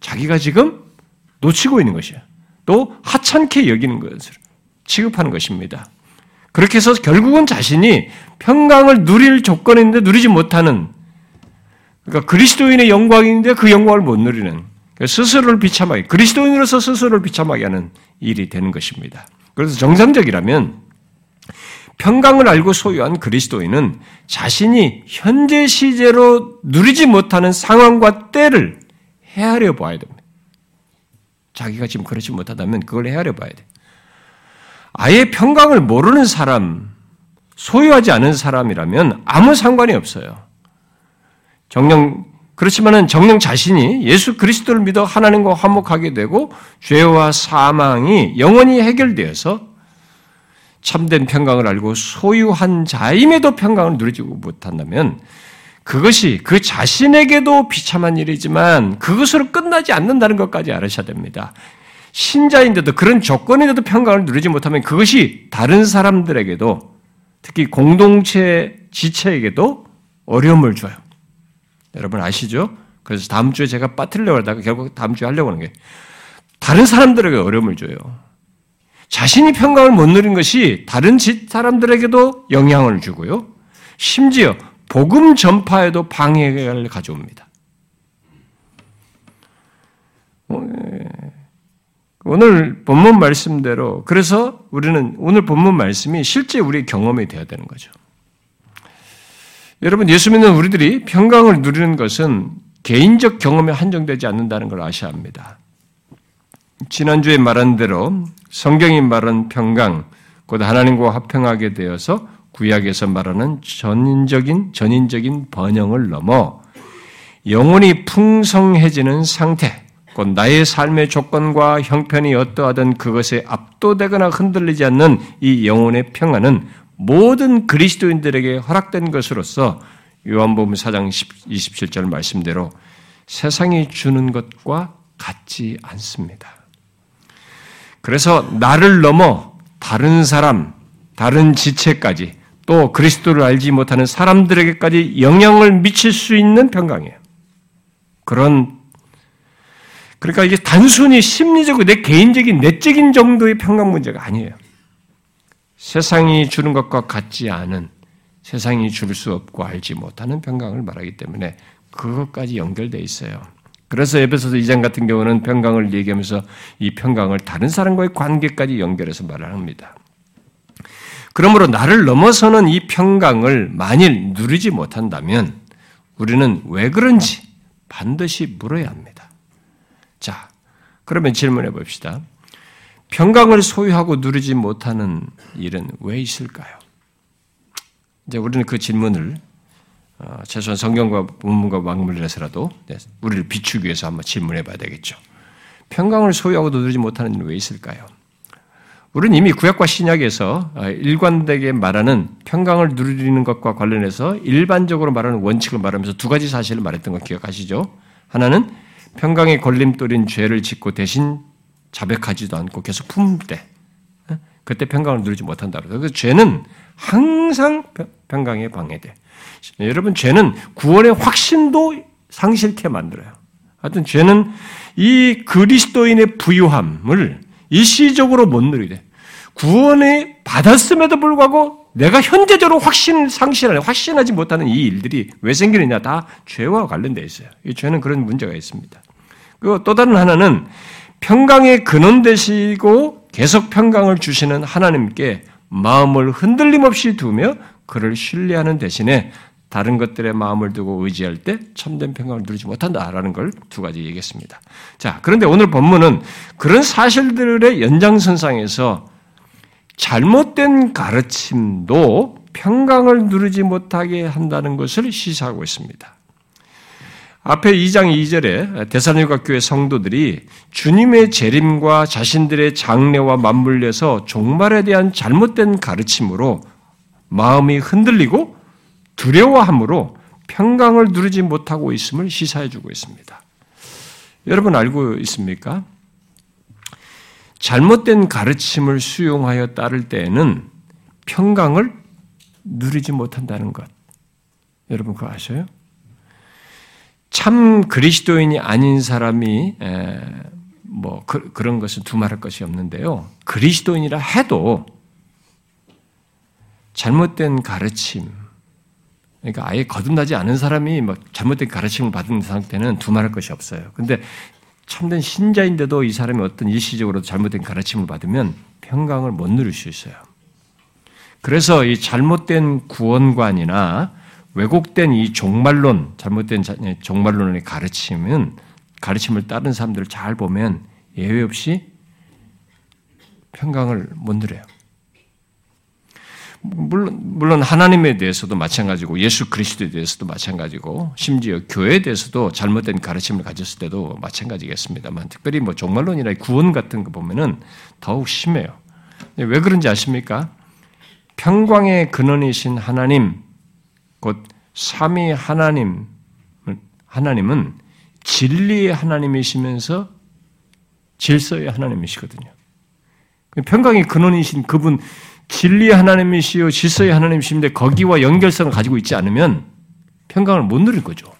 자기가 지금 놓치고 있는 것이에요. 또 하찮게 여기는 것을 취급하는 것입니다. 그렇게 해서 결국은 자신이 평강을 누릴 조건인데 누리지 못하는 그러니까 그리스도인의 영광인데 그 영광을 못 누리는 그러니까 스스로를 비참하게 그리스도인으로서 스스로를 비참하게 하는 일이 되는 것입니다. 그래서 정상적이라면 평강을 알고 소유한 그리스도인은 자신이 현재 시제로 누리지 못하는 상황과 때를 헤아려 봐야 됩니다. 자기가 지금 그렇지 못하다면 그걸 헤아려 봐야 돼. 아예 평강을 모르는 사람, 소유하지 않은 사람이라면 아무 상관이 없어요. 정령, 그렇지만은 정령 자신이 예수 그리스도를 믿어 하나님과 화목하게 되고 죄와 사망이 영원히 해결되어서 참된 평강을 알고 소유한 자임에도 평강을 누리지 못한다면 그것이 그 자신에게도 비참한 일이지만 그것으로 끝나지 않는다는 것까지 알으셔야 됩니다. 신자인데도 그런 조건인데도 평강을 누리지 못하면 그것이 다른 사람들에게도 특히 공동체 지체에게도 어려움을 줘요. 여러분 아시죠? 그래서 다음 주에 제가 빠뜨리려고 하다가 결국 다음 주에 하려고 하는 게 다른 사람들에게 어려움을 줘요. 자신이 평강을 못 누린 것이 다른 사람들에게도 영향을 주고요. 심지어 복음 전파에도 방해를 가져옵니다. 어, 예. 오늘 본문 말씀대로 그래서 우리는 오늘 본문 말씀이 실제 우리 경험이 되어야 되는 거죠. 여러분 예수 믿는 우리들이 평강을 누리는 것은 개인적 경험에 한정되지 않는다는 걸 아셔야 합니다. 지난주에 말한 대로 성경이 말한 평강, 곧 하나님과 화평하게 되어서 구약에서 말하는 전인적인 전인적인 번영을 넘어 영혼이 풍성해지는 상태, 곧 나의 삶의 조건과 형편이 어떠하든 그것에 압도되거나 흔들리지 않는 이 영혼의 평안은 모든 그리스도인들에게 허락된 것으로서 요한복음 4장 27절 말씀대로 세상이 주는 것과 같지 않습니다. 그래서 나를 넘어 다른 사람, 다른 지체까지 또 그리스도를 알지 못하는 사람들에게까지 영향을 미칠 수 있는 평강이에요. 그런 그러니까 이게 단순히 심리적으로 내 개인적인 내적인 정도의 평강 문제가 아니에요. 세상이 주는 것과 같지 않은 세상이 줄 수 없고 알지 못하는 평강을 말하기 때문에 그것까지 연결돼 있어요. 그래서 에베소서 2장 같은 경우는 평강을 얘기하면서 이 평강을 다른 사람과의 관계까지 연결해서 말을 합니다. 그러므로 나를 넘어서는 이 평강을 만일 누리지 못한다면 우리는 왜 그런지 반드시 물어야 합니다. 자, 그러면 질문해 봅시다. 평강을 소유하고 누리지 못하는 일은 왜 있을까요? 이제 우리는 그 질문을 어, 최소한 성경과 본문과 막물에서라도 네, 우리를 비추기 위해서 한번 질문해 봐야 되겠죠. 평강을 소유하고 누리지 못하는 일은 왜 있을까요? 우리는 이미 구약과 신약에서 어, 일관되게 말하는 평강을 누리는 것과 관련해서 일반적으로 말하는 원칙을 말하면서 두 가지 사실을 말했던 거 기억하시죠? 하나는 평강의 걸림돌인 죄를 짓고 대신 자백하지도 않고 계속 품을 때 어? 그때 평강을 누리지 못한다. 그래서 죄는 항상 평강에 방해돼. 여러분 죄는 구원의 확신도 상실케 만들어요. 하여튼 죄는 이 그리스도인의 부유함을 일시적으로 못 누리게 구원에 받았음에도 불구하고 내가 현재적으로 확신 상실하는 확신하지 못하는 이 일들이 왜 생기느냐 다 죄와 관련되어 있어요. 이 죄는 그런 문제가 있습니다. 그리고 또 다른 하나는 평강의 근원 되시고 계속 평강을 주시는 하나님께 마음을 흔들림 없이 두며 그를 신뢰하는 대신에 다른 것들의 마음을 두고 의지할 때 참된 평강을 누리지 못한다라는 걸 두 가지 얘기했습니다. 자, 그런데 오늘 본문은 그런 사실들의 연장선상에서 잘못된 가르침도 평강을 누리지 못하게 한다는 것을 시사하고 있습니다. 앞에 2장 2절에 대사님과 교회 성도들이 주님의 재림과 자신들의 장래와 맞물려서 종말에 대한 잘못된 가르침으로 마음이 흔들리고 두려워함으로 평강을 누리지 못하고 있음을 시사해 주고 있습니다. 여러분 알고 있습니까? 잘못된 가르침을 수용하여 따를 때에는 평강을 누리지 못한다는 것. 여러분 그거 아셔요? 참 그리스도인이 아닌 사람이 뭐 그, 런 것은 두말할 것이 없는데요. 그리스도인이라 해도 잘못된 가르침, 그러니까 아예 거듭나지 않은 사람이 뭐 잘못된 가르침을 받은 상태는 두말할 것이 없어요. 근데 참된 신자인데도 이 사람이 어떤 일시적으로 잘못된 가르침을 받으면 평강을 못 누릴 수 있어요. 그래서 이 잘못된 구원관이나 왜곡된 이 종말론, 잘못된 예, 종말론의 가르침은 가르침을 따른 사람들을 잘 보면 예외 없이 평강을 못 누려요. 물론, 물론 하나님에 대해서도 마찬가지고 예수 그리스도에 대해서도 마찬가지고 심지어 교회에 대해서도 잘못된 가르침을 가졌을 때도 마찬가지겠습니다만 특별히 뭐 종말론이나 구원 같은 거 보면은 더욱 심해요. 왜 그런지 아십니까? 평광의 근원이신 하나님, 곧 삼위 하나님, 하나님은 진리의 하나님이시면서 질서의 하나님이시거든요. 평강의 근원이신 그분 진리의 하나님이시요 질서의 하나님이신데 거기와 연결성을 가지고 있지 않으면 평강을 못 누릴 거죠.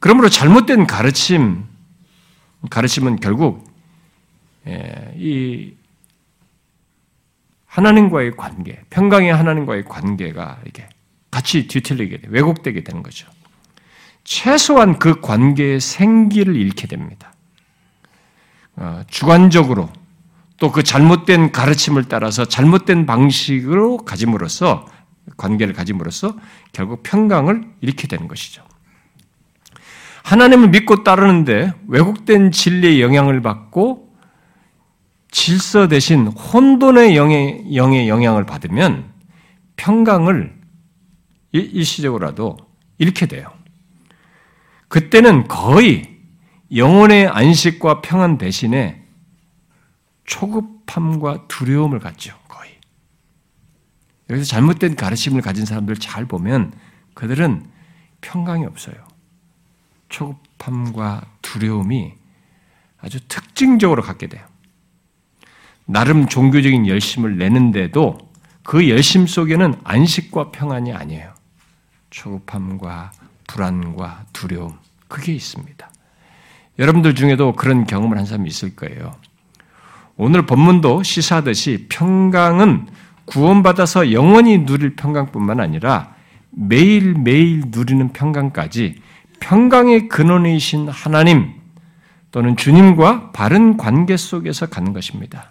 그러므로 잘못된 가르침, 가르침은 결국 예, 이 하나님과의 관계, 평강의 하나님과의 관계가 이게 같이 뒤틀리게 돼, 왜곡되게 되는 거죠. 최소한 그 관계의 생기를 잃게 됩니다. 어, 주관적으로 또 그 잘못된 가르침을 따라서 잘못된 방식으로 가짐으로써 관계를 가짐으로써 결국 평강을 잃게 되는 것이죠. 하나님을 믿고 따르는데 왜곡된 진리의 영향을 받고 질서 대신 혼돈의 영의, 영의 영향을 받으면 평강을 일시적으로라도 잃게 돼요. 그때는 거의 영혼의 안식과 평안 대신에 초급함과 두려움을 갖죠. 거의. 여기서 잘못된 가르침을 가진 사람들 잘 보면 그들은 평강이 없어요. 초급함과 두려움이 아주 특징적으로 갖게 돼요. 나름 종교적인 열심을 내는데도 그 열심 속에는 안식과 평안이 아니에요. 초급함과 불안과 두려움, 그게 있습니다. 여러분들 중에도 그런 경험을 한 사람이 있을 거예요. 오늘 본문도 시사하듯이 평강은 구원받아서 영원히 누릴 평강뿐만 아니라 매일매일 누리는 평강까지 평강의 근원이신 하나님 또는 주님과 바른 관계 속에서 가는 것입니다.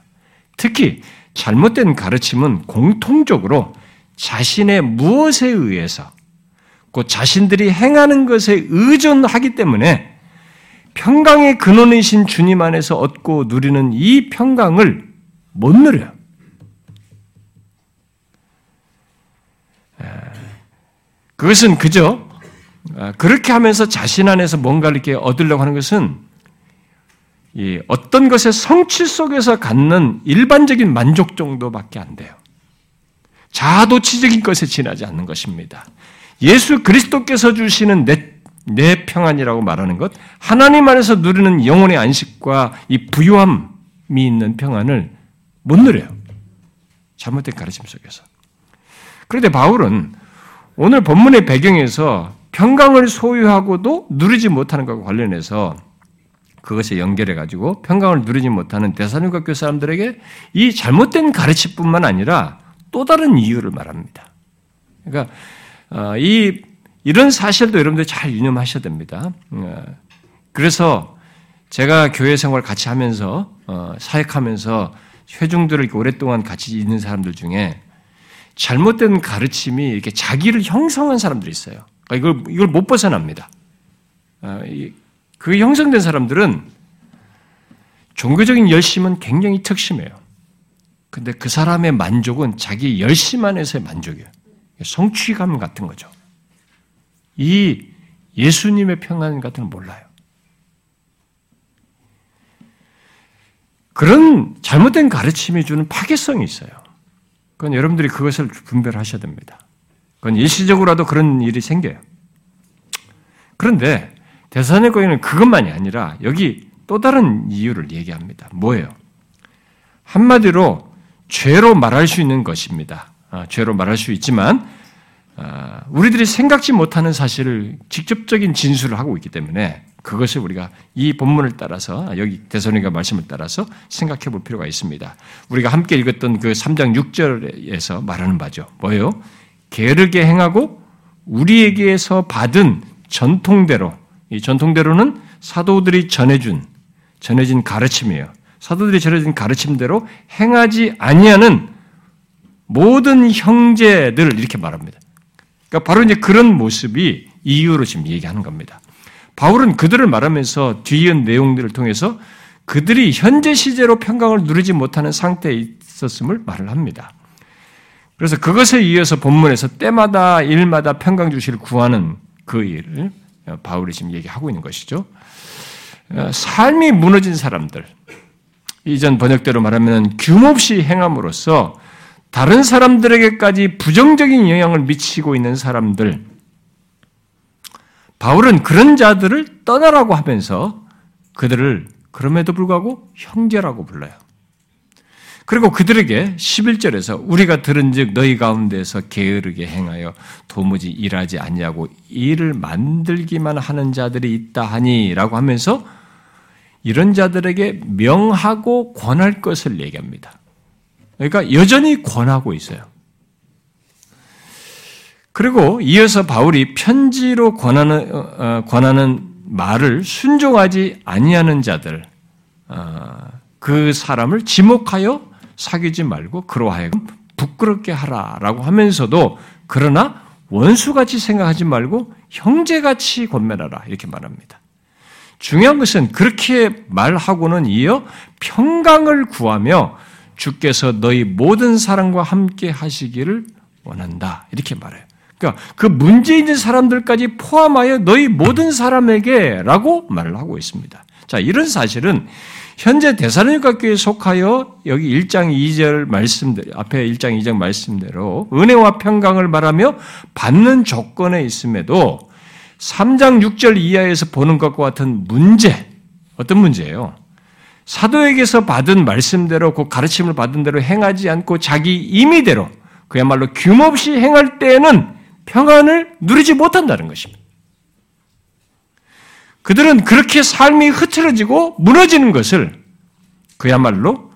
특히 잘못된 가르침은 공통적으로 자신의 무엇에 의해서 곧 자신들이 행하는 것에 의존하기 때문에 평강의 근원이신 주님 안에서 얻고 누리는 이 평강을 못 누려요. 그것은 그저 그렇게 하면서 자신 안에서 뭔가를 이렇게 얻으려고 하는 것은 어떤 것의 성취 속에서 갖는 일반적인 만족 정도밖에 안 돼요. 자도치적인 것에 지나지 않는 것입니다. 예수 그리스도께서 주시는 내, 내 평안이라고 말하는 것, 하나님 안에서 누리는 영혼의 안식과 이 부유함이 있는 평안을 못 누려요. 잘못된 가르침 속에서. 그런데 바울은 오늘 본문의 배경에서 평강을 소유하고도 누리지 못하는 것과 관련해서 그것에 연결해 가지고 평강을 누리지 못하는 대사님과 교 사람들에게 이 잘못된 가르침뿐만 아니라 또 다른 이유를 말합니다. 그러니까 어, 이 이런 사실도 여러분들 잘 유념하셔야 됩니다. 어, 그래서 제가 교회 생활 같이 하면서 어, 사역하면서 회중들을 오랫동안 같이 있는 사람들 중에 잘못된 가르침이 이렇게 자기를 형성한 사람들이 있어요. 그러니까 이걸 이걸 못 벗어납니다. 그 형성된 사람들은 종교적인 열심은 굉장히 특심해요. 근데 그 사람의 만족은 자기 열심 안에서의 만족이에요. 성취감 같은 거죠. 이 예수님의 평안 같은 건 몰라요. 그런 잘못된 가르침이 주는 파괴성이 있어요. 그건 여러분들이 그것을 분별하셔야 됩니다. 그건 일시적으로라도 그런 일이 생겨요. 그런데 대사관에는 그것만이 아니라 여기 또 다른 이유를 얘기합니다. 뭐예요? 한마디로 죄로 말할 수 있는 것입니다. 아, 죄로 말할 수 있지만 아, 우리들이 생각지 못하는 사실을 직접적인 진술을 하고 있기 때문에 그것을 우리가 이 본문을 따라서 여기 대선이가 말씀을 따라서 생각해 볼 필요가 있습니다. 우리가 함께 읽었던 그 3장 6절에서 말하는 바죠. 뭐예요? 게르게 행하고 우리에게서 받은 전통대로 이 전통대로는 사도들이 전해준 전해진 가르침이에요. 사도들이 전해진 가르침대로 행하지 아니하는 모든 형제들을 이렇게 말합니다. 그러니까 바로 이제 그런 모습이 이유로 지금 얘기하는 겁니다. 바울은 그들을 말하면서 뒤이은 내용들을 통해서 그들이 현재 시제로 평강을 누리지 못하는 상태에 있었음을 말을 합니다. 그래서 그것에 이어서 본문에서 때마다 일마다 평강 주시를 구하는 그 일을 바울이 지금 얘기하고 있는 것이죠. 삶이 무너진 사람들, 이전 번역대로 말하면 규모없이 행함으로써 다른 사람들에게까지 부정적인 영향을 미치고 있는 사람들, 바울은 그런 자들을 떠나라고 하면서 그들을 그럼에도 불구하고 형제라고 불러요. 그리고 그들에게 11절에서 우리가 들은 즉 너희 가운데서 게으르게 행하여 도무지 일하지 않냐고 일을 만들기만 하는 자들이 있다 하니라고 하면서 이런 자들에게 명하고 권할 것을 얘기합니다. 그러니까 여전히 권하고 있어요. 그리고 이어서 바울이 편지로 권하는, 어, 어, 권하는 말을 순종하지 아니하는 자들, 어, 그 사람을 지목하여 사귀지 말고 그러하여금 부끄럽게 하라라고 하면서도 그러나 원수같이 생각하지 말고 형제같이 권면하라 이렇게 말합니다. 중요한 것은 그렇게 말하고는 이어 평강을 구하며 주께서 너희 모든 사람과 함께 하시기를 원한다 이렇게 말해요. 그러니까 그 문제 있는 사람들까지 포함하여 너희 모든 사람에게라고 말을 하고 있습니다. 자, 이런 사실은 현재 대사로니까 교회에 속하여 여기 1장 2절 말씀대로 앞에 1장 2장 말씀대로 은혜와 평강을 말하며 받는 조건에 있음에도 3장 6절 이하에서 보는 것과 같은 문제 어떤 문제예요? 사도에게서 받은 말씀대로 그 가르침을 받은 대로 행하지 않고 자기 임의대로 그야말로 규모없이 행할 때에는 평안을 누리지 못한다는 것입니다. 그들은 그렇게 삶이 흐트러지고 무너지는 것을 그야말로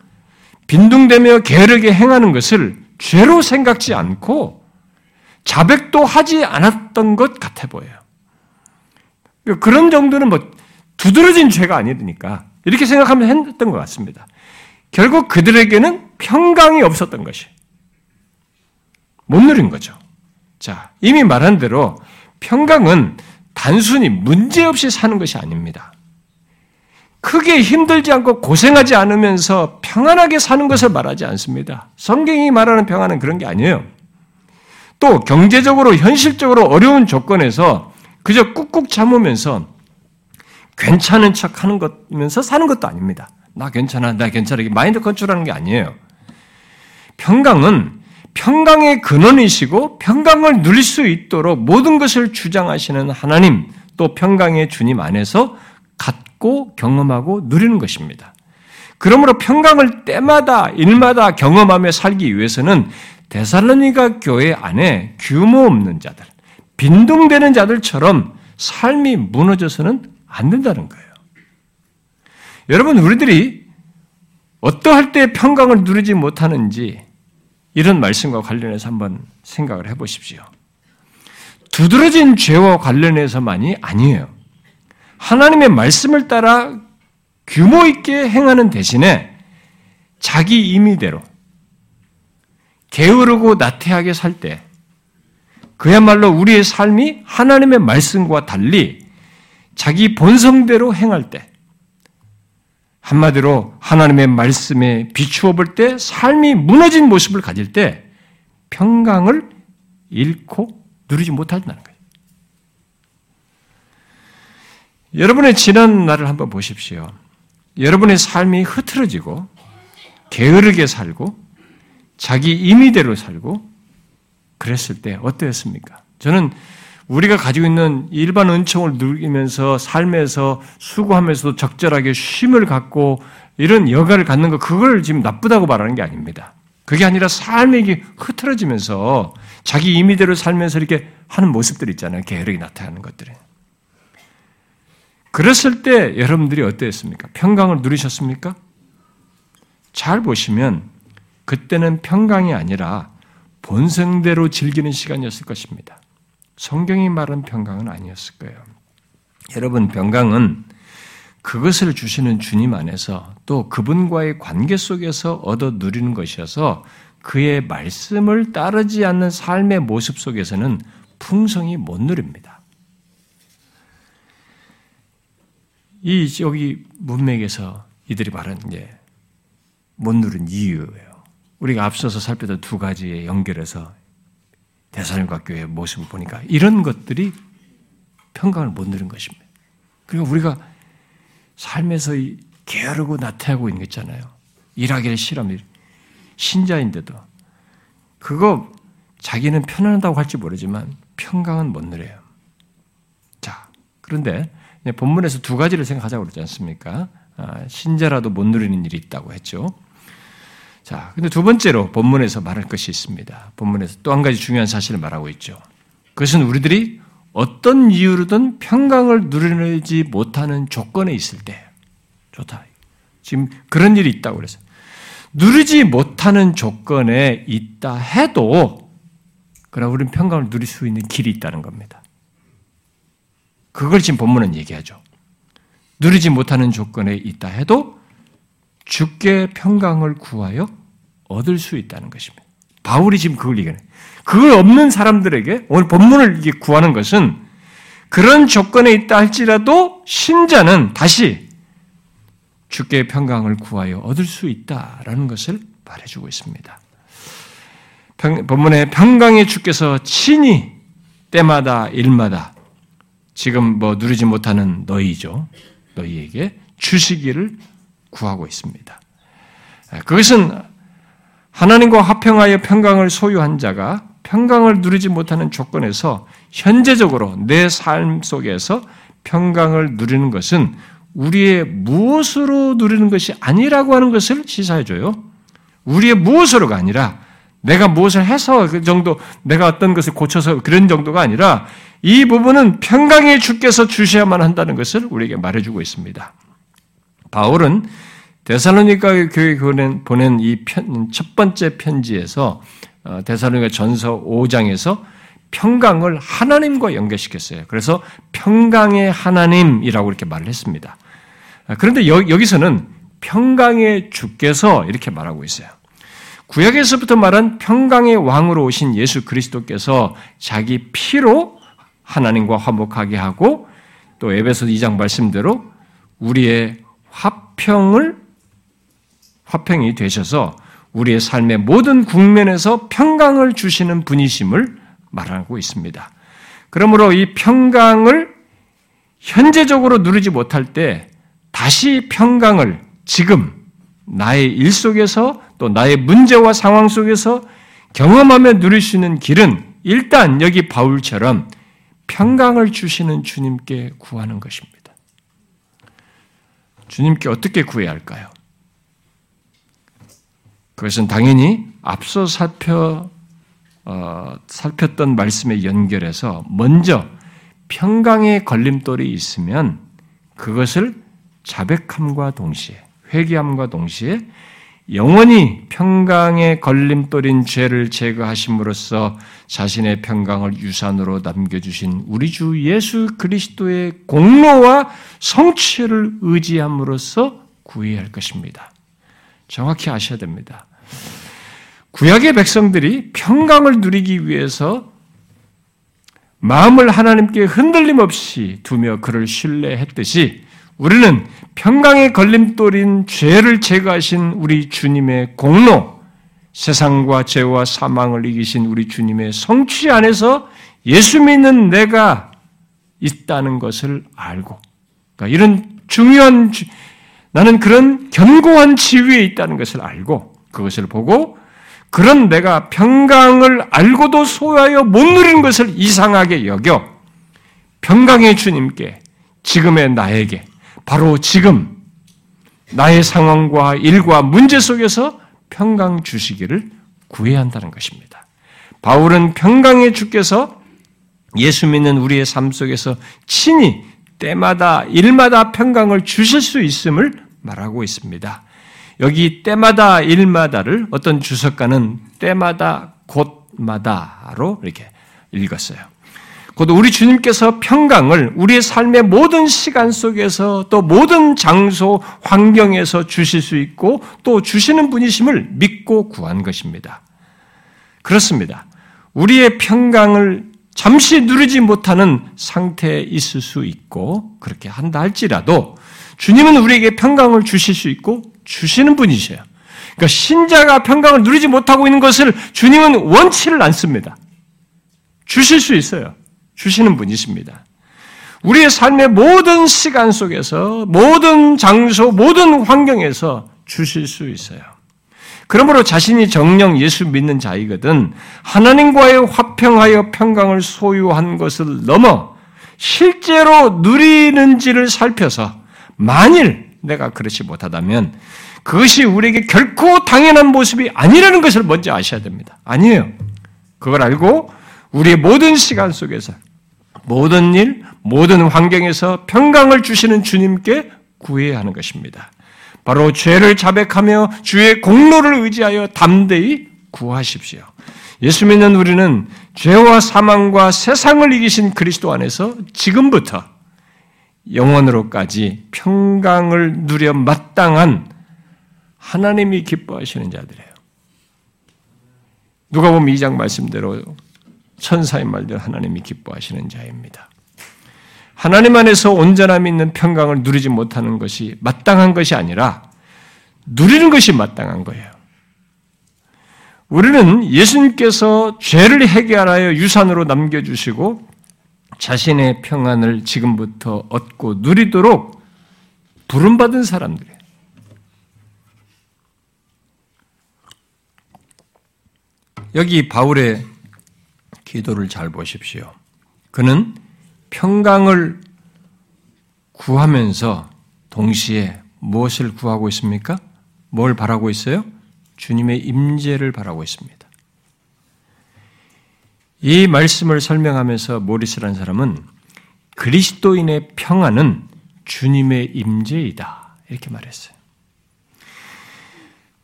빈둥대며 게으르게 행하는 것을 죄로 생각지 않고 자백도 하지 않았던 것 같아 보여요. 그런 정도는 뭐 두드러진 죄가 아니니까 이렇게 생각하면 했던 것 같습니다. 결국 그들에게는 평강이 없었던 것이 못 누린 거죠. 자, 이미 말한 대로 평강은 단순히 문제 없이 사는 것이 아닙니다. 크게 힘들지 않고 고생하지 않으면서 평안하게 사는 것을 말하지 않습니다. 성경이 말하는 평안은 그런 게 아니에요. 또 경제적으로 현실적으로 어려운 조건에서 그저 꾹꾹 참으면서 괜찮은 척 하는 것면서 사는 것도 아닙니다. 나 괜찮아, 나 괜찮아. 마인드 컨트롤하는 게 아니에요. 평강은 평강의 근원이시고 평강을 누릴 수 있도록 모든 것을 주장하시는 하나님 또 평강의 주님 안에서 갖고 경험하고 누리는 것입니다. 그러므로 평강을 때마다 일마다 경험하며 살기 위해서는 데살로니가 교회 안에 규모 없는 자들, 빈둥대는 자들처럼 삶이 무너져서는 안 된다는 거예요. 여러분, 우리들이 어떠할 때 평강을 누리지 못하는지 이런 말씀과 관련해서 한번 생각을 해 보십시오. 두드러진 죄와 관련해서만이 아니에요. 하나님의 말씀을 따라 규모 있게 행하는 대신에 자기 임의대로 게으르고 나태하게 살 때, 그야말로 우리의 삶이 하나님의 말씀과 달리 자기 본성대로 행할 때, 한마디로 하나님의 말씀에 비추어 볼 때 삶이 무너진 모습을 가질 때 평강을 잃고 누리지 못한다는 거예요. 여러분의 지난 날을 한번 보십시오. 여러분의 삶이 흐트러지고 게으르게 살고 자기 임의대로 살고 그랬을 때 어떠했습니까? 저는 우리가 가지고 있는 일반 은총을 누리면서 삶에서 수고하면서도 적절하게 쉼을 갖고 이런 여가를 갖는 거 그걸 지금 나쁘다고 말하는 게 아닙니다. 그게 아니라 삶이 흐트러지면서 자기 임의대로 살면서 이렇게 하는 모습들 있잖아요. 게으르게 나타나는 것들이. 그랬을 때 여러분들이 어땠습니까? 평강을 누리셨습니까? 잘 보시면 그때는 평강이 아니라 본성대로 즐기는 시간이었을 것입니다. 성경이 말한 평강은 아니었을 거예요. 여러분, 평강은 그것을 주시는 주님 안에서 또 그분과의 관계 속에서 얻어 누리는 것이어서 그의 말씀을 따르지 않는 삶의 모습 속에서는 풍성이 못 누립니다. 이 여기 문맥에서 이들이 말한 게못 누린 이유예요. 우리가 앞서서 살펴던 두 가지에 연결해서 대사님과 교회의 모습을 보니까 이런 것들이 평강을 못 누린 것입니다. 그리고 우리가 삶에서 게으르고 나태하고 있는 거 있잖아요. 일하기를 싫어합니다. 신자인데도 그거 자기는 편안하다고 할지 모르지만 평강은 못 누려요. 자, 그런데 본문에서 두 가지를 생각하자고 그러지 않습니까? 아, 신자라도 못 누리는 일이 있다고 했죠. 자, 근데 두 번째로 본문에서 말할 것이 있습니다. 본문에서 또 한 가지 중요한 사실을 말하고 있죠. 그것은 우리들이 어떤 이유로든 평강을 누리지 못하는 조건에 있을 때, 좋다. 지금 그런 일이 있다고 그랬어요. 누리지 못하는 조건에 있다 해도 그러나 우리는 평강을 누릴 수 있는 길이 있다는 겁니다. 그걸 지금 본문은 얘기하죠. 누리지 못하는 조건에 있다 해도 주께 평강을 구하여 얻을 수 있다는 것입니다. 바울이 지금 그걸 얘기해. 그걸 없는 사람들에게 오늘 본문을 구하는 것은 그런 조건에 있다 할지라도 신자는 다시 주께 평강을 구하여 얻을 수 있다라는 것을 말해주고 있습니다. 평, 본문에 평강의 주께서 친히 때마다 일마다 지금 뭐 누리지 못하는 너희죠. 너희에게 주시기를 구하고 있습니다. 그것은 하나님과 화평하여 평강을 소유한 자가 평강을 누리지 못하는 조건에서 현재적으로 내 삶 속에서 평강을 누리는 것은 우리의 무엇으로 누리는 것이 아니라고 하는 것을 시사해줘요. 우리의 무엇으로가 아니라 내가 무엇을 해서 그 정도, 내가 어떤 것을 고쳐서 그런 정도가 아니라 이 부분은 평강의 주께서 주셔야만 한다는 것을 우리에게 말해주고 있습니다. 바울은 데살로니가 교회 보낸 이첫 번째 편지에서 어, 데살로니가 전서 5장에서 평강을 하나님과 연결시켰어요. 그래서 평강의 하나님이라고 이렇게 말을 했습니다. 아, 그런데 여기서는 평강의 주께서 이렇게 말하고 있어요. 구약에서부터 말한 평강의 왕으로 오신 예수 그리스도께서 자기 피로 하나님과 화목하게 하고 또 에베소 2장 말씀대로 우리의 화평을 화평이 되셔서 우리의 삶의 모든 국면에서 평강을 주시는 분이심을 말하고 있습니다. 그러므로 이 평강을 현재적으로 누리지 못할 때 다시 평강을 지금 나의 일 속에서 또 나의 문제와 상황 속에서 경험하며 누릴 수 있는 길은 일단 여기 바울처럼 평강을 주시는 주님께 구하는 것입니다. 주님께 어떻게 구해야 할까요? 그것은 당연히 앞서 살펴 어, 살폈던 말씀에 연결해서 먼저 평강의 걸림돌이 있으면 그것을 자백함과 동시에 회개함과 동시에 영원히 평강의 걸림돌인 죄를 제거하심으로써 자신의 평강을 유산으로 남겨주신 우리 주 예수 그리스도의 공로와 성취를 의지함으로써 구해야 할 것입니다. 정확히 아셔야 됩니다. 구약의 백성들이 평강을 누리기 위해서 마음을 하나님께 흔들림 없이 두며 그를 신뢰했듯이 우리는 평강의 걸림돌인 죄를 제거하신 우리 주님의 공로, 세상과 죄와 사망을 이기신 우리 주님의 성취 안에서 예수 믿는 내가 있다는 것을 알고, 그러니까 이런 중요한, 나는 그런 견고한 지위에 있다는 것을 알고, 그것을 보고 그런 내가 평강을 알고도 소유하여 못 누리는 것을 이상하게 여겨 평강의 주님께 지금의 나에게 바로 지금 나의 상황과 일과 문제 속에서 평강 주시기를 구해야 한다는 것입니다. 바울은 평강의 주께서 예수 믿는 우리의 삶 속에서 친히 때마다 일마다 평강을 주실 수 있음을 말하고 있습니다. 여기 때마다 일마다를 어떤 주석가는 때마다 곳마다로 이렇게 읽었어요. 곧 우리 주님께서 평강을 우리의 삶의 모든 시간 속에서 또 모든 장소, 환경에서 주실 수 있고 또 주시는 분이심을 믿고 구한 것입니다. 그렇습니다. 우리의 평강을 잠시 누리지 못하는 상태에 있을 수 있고 그렇게 한다 할지라도 주님은 우리에게 평강을 주실 수 있고 주시는 분이셔요. 그러니까 신자가 평강을 누리지 못하고 있는 것을 주님은 원치를 않습니다. 주실 수 있어요. 주시는 분이십니다. 우리의 삶의 모든 시간 속에서, 모든 장소, 모든 환경에서 주실 수 있어요. 그러므로 자신이 정령 예수 믿는 자이거든 하나님과의 화평하여 평강을 소유한 것을 넘어 실제로 누리는지를 살펴서 만일 내가 그렇지 못하다면 그것이 우리에게 결코 당연한 모습이 아니라는 것을 먼저 아셔야 됩니다. 아니에요. 그걸 알고 우리의 모든 시간 속에서 모든 일, 모든 환경에서 평강을 주시는 주님께 구해야 하는 것입니다. 바로 죄를 자백하며 주의 공로를 의지하여 담대히 구하십시오. 예수 믿는 우리는 죄와 사망과 세상을 이기신 그리스도 안에서 지금부터 영원으로까지 평강을 누려 마땅한 하나님이 기뻐하시는 자들이에요. 누가 보면 이 장 말씀대로 천사의 말대로 하나님이 기뻐하시는 자입니다. 하나님 안에서 온전함이 있는 평강을 누리지 못하는 것이 마땅한 것이 아니라 누리는 것이 마땅한 거예요. 우리는 예수님께서 죄를 해결하여 유산으로 남겨주시고 자신의 평안을 지금부터 얻고 누리도록 부름받은 사람들이에요. 여기 바울의 기도를 잘 보십시오. 그는 평강을 구하면서 동시에 무엇을 구하고 있습니까? 뭘 바라고 있어요? 주님의 임재를 바라고 있습니다. 이 말씀을 설명하면서 모리스라는 사람은 그리스도인의 평안은 주님의 임재이다 이렇게 말했어요.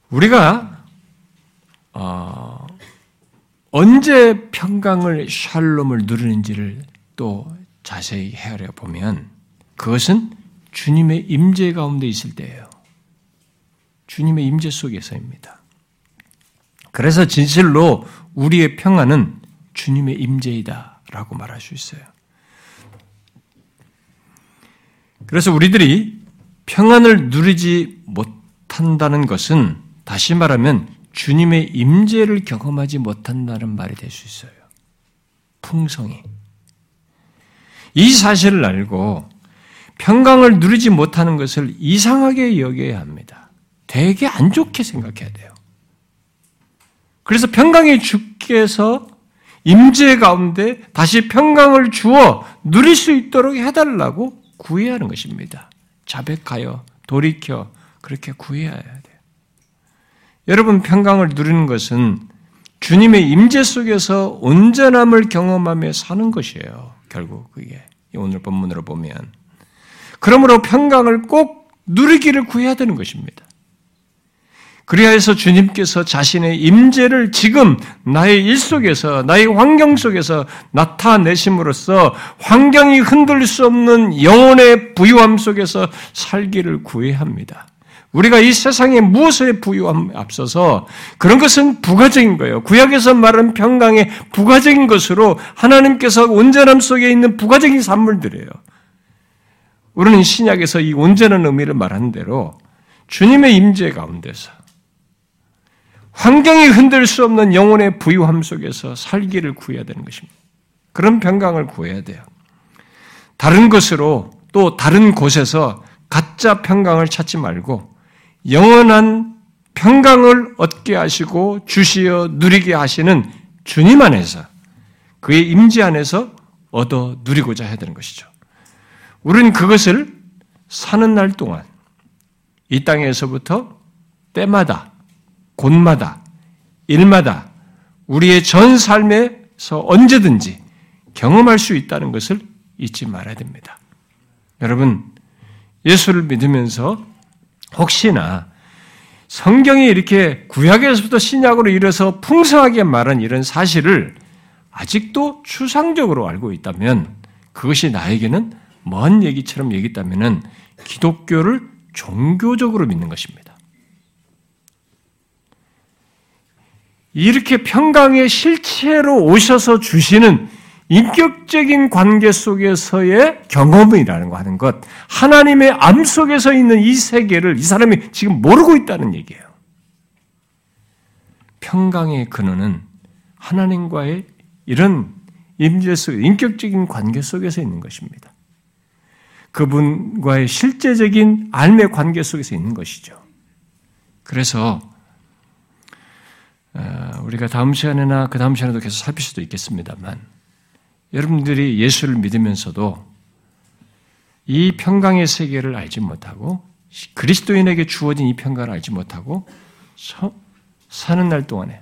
우리가 어, 언제 평강을 샬롬을 누리는지를 또 자세히 헤아려 보면 그것은 주님의 임재 가운데 있을 때예요. 주님의 임재 속에서입니다. 그래서 진실로 우리의 평안은 주님의 임재이다라고 말할 수 있어요. 그래서 우리들이 평안을 누리지 못한다는 것은 다시 말하면 주님의 임재를 경험하지 못한다는 말이 될 수 있어요. 풍성이. 이 사실을 알고 평강을 누리지 못하는 것을 이상하게 여겨야 합니다. 되게 안 좋게 생각해야 돼요. 그래서 평강의 주께서 임재 가운데 다시 평강을 주어 누릴 수 있도록 해달라고 구해야 하는 것입니다. 자백하여 돌이켜 그렇게 구해야 돼요. 여러분 평강을 누리는 것은 주님의 임재 속에서 온전함을 경험하며 사는 것이에요. 결국 그게 오늘 본문으로 보면 그러므로 평강을 꼭 누리기를 구해야 되는 것입니다. 그리하여서 주님께서 자신의 임재를 지금 나의 일 속에서 나의 환경 속에서 나타내심으로써 환경이 흔들 수 없는 영혼의 부유함 속에서 살기를 구해야 합니다. 우리가 이 세상에 무엇의 부유함 앞서서 그런 것은 부가적인 거예요. 구약에서 말하는 평강의 부가적인 것으로 하나님께서 온전함 속에 있는 부가적인 산물들이에요. 우리는 신약에서 이 온전한 의미를 말하는 대로 주님의 임재 가운데서 환경이 흔들 수 없는 영혼의 부유함 속에서 살기를 구해야 되는 것입니다. 그런 평강을 구해야 돼요. 다른 것으로 또 다른 곳에서 가짜 평강을 찾지 말고 영원한 평강을 얻게 하시고 주시어 누리게 하시는 주님 안에서 그의 임재 안에서 얻어 누리고자 해야 되는 것이죠. 우리는 그것을 사는 날 동안 이 땅에서부터 때마다 곳마다, 일마다 우리의 전 삶에서 언제든지 경험할 수 있다는 것을 잊지 말아야 됩니다. 여러분, 예수를 믿으면서 혹시나 성경이 이렇게 구약에서부터 신약으로 이뤄서 풍성하게 말한 이런 사실을 아직도 추상적으로 알고 있다면 그것이 나에게는 먼 얘기처럼 얘기했다면 기독교를 종교적으로 믿는 것입니다. 이렇게 평강의 실체로 오셔서 주시는 인격적인 관계 속에서의 경험이라는 거 하는 것, 하나님의 암 속에서 있는 이 세계를 이 사람이 지금 모르고 있다는 얘기예요. 평강의 근원은 하나님과의 이런 임재 속, 인격적인 관계 속에서 있는 것입니다. 그분과의 실제적인 알매 관계 속에서 있는 것이죠. 그래서 어, 우리가 다음 시간에나 그 다음 시간에도 계속 살필 수도 있겠습니다만 여러분들이 예수를 믿으면서도 이 평강의 세계를 알지 못하고 그리스도인에게 주어진 이 평강을 알지 못하고 사는 날 동안에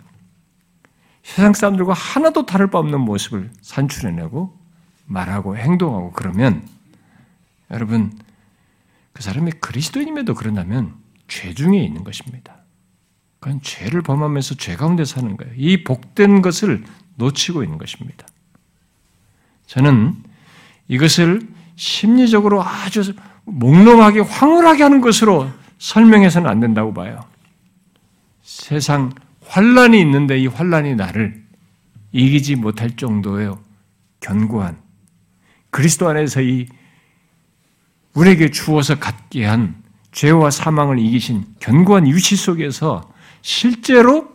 세상 사람들과 하나도 다를 바 없는 모습을 산출해내고 말하고 행동하고 그러면 여러분 그 사람이 그리스도인임에도 그런다면 죄 중에 있는 것입니다. 그건 죄를 범하면서 죄 가운데 사는 거예요. 이 복된 것을 놓치고 있는 것입니다. 저는 이것을 심리적으로 아주 몽롱하게 황홀하게 하는 것으로 설명해서는 안 된다고 봐요. 세상 환란이 있는데 이 환란이 나를 이기지 못할 정도의 견고한 그리스도 안에서 이 우리에게 주어서 갖게 한 죄와 사망을 이기신 견고한 유치 속에서 실제로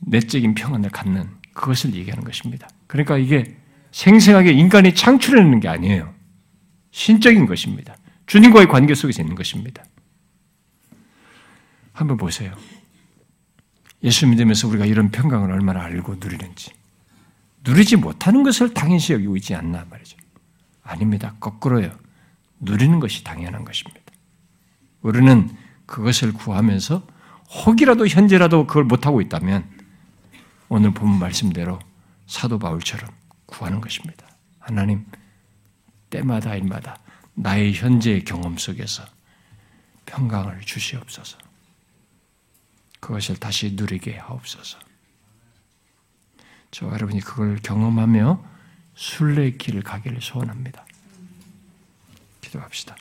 내적인 평안을 갖는 그것을 얘기하는 것입니다. 그러니까 이게 생생하게 인간이 창출해내는 게 아니에요. 신적인 것입니다. 주님과의 관계 속에서 있는 것입니다. 한번 보세요. 예수 믿으면서 우리가 이런 평강을 얼마나 알고 누리는지. 누리지 못하는 것을 당연시 여기고 있지 않나 말이죠. 아닙니다. 거꾸로요. 누리는 것이 당연한 것입니다. 우리는 그것을 구하면서 혹이라도 현재라도 그걸 못하고 있다면 오늘 본 말씀대로 사도 바울처럼 구하는 것입니다. 하나님, 때마다 일마다 나의 현재의 경험 속에서 평강을 주시옵소서. 그것을 다시 누리게 하옵소서. 저와 여러분이 그걸 경험하며 순례의 길을 가기를 소원합니다. 기도합시다.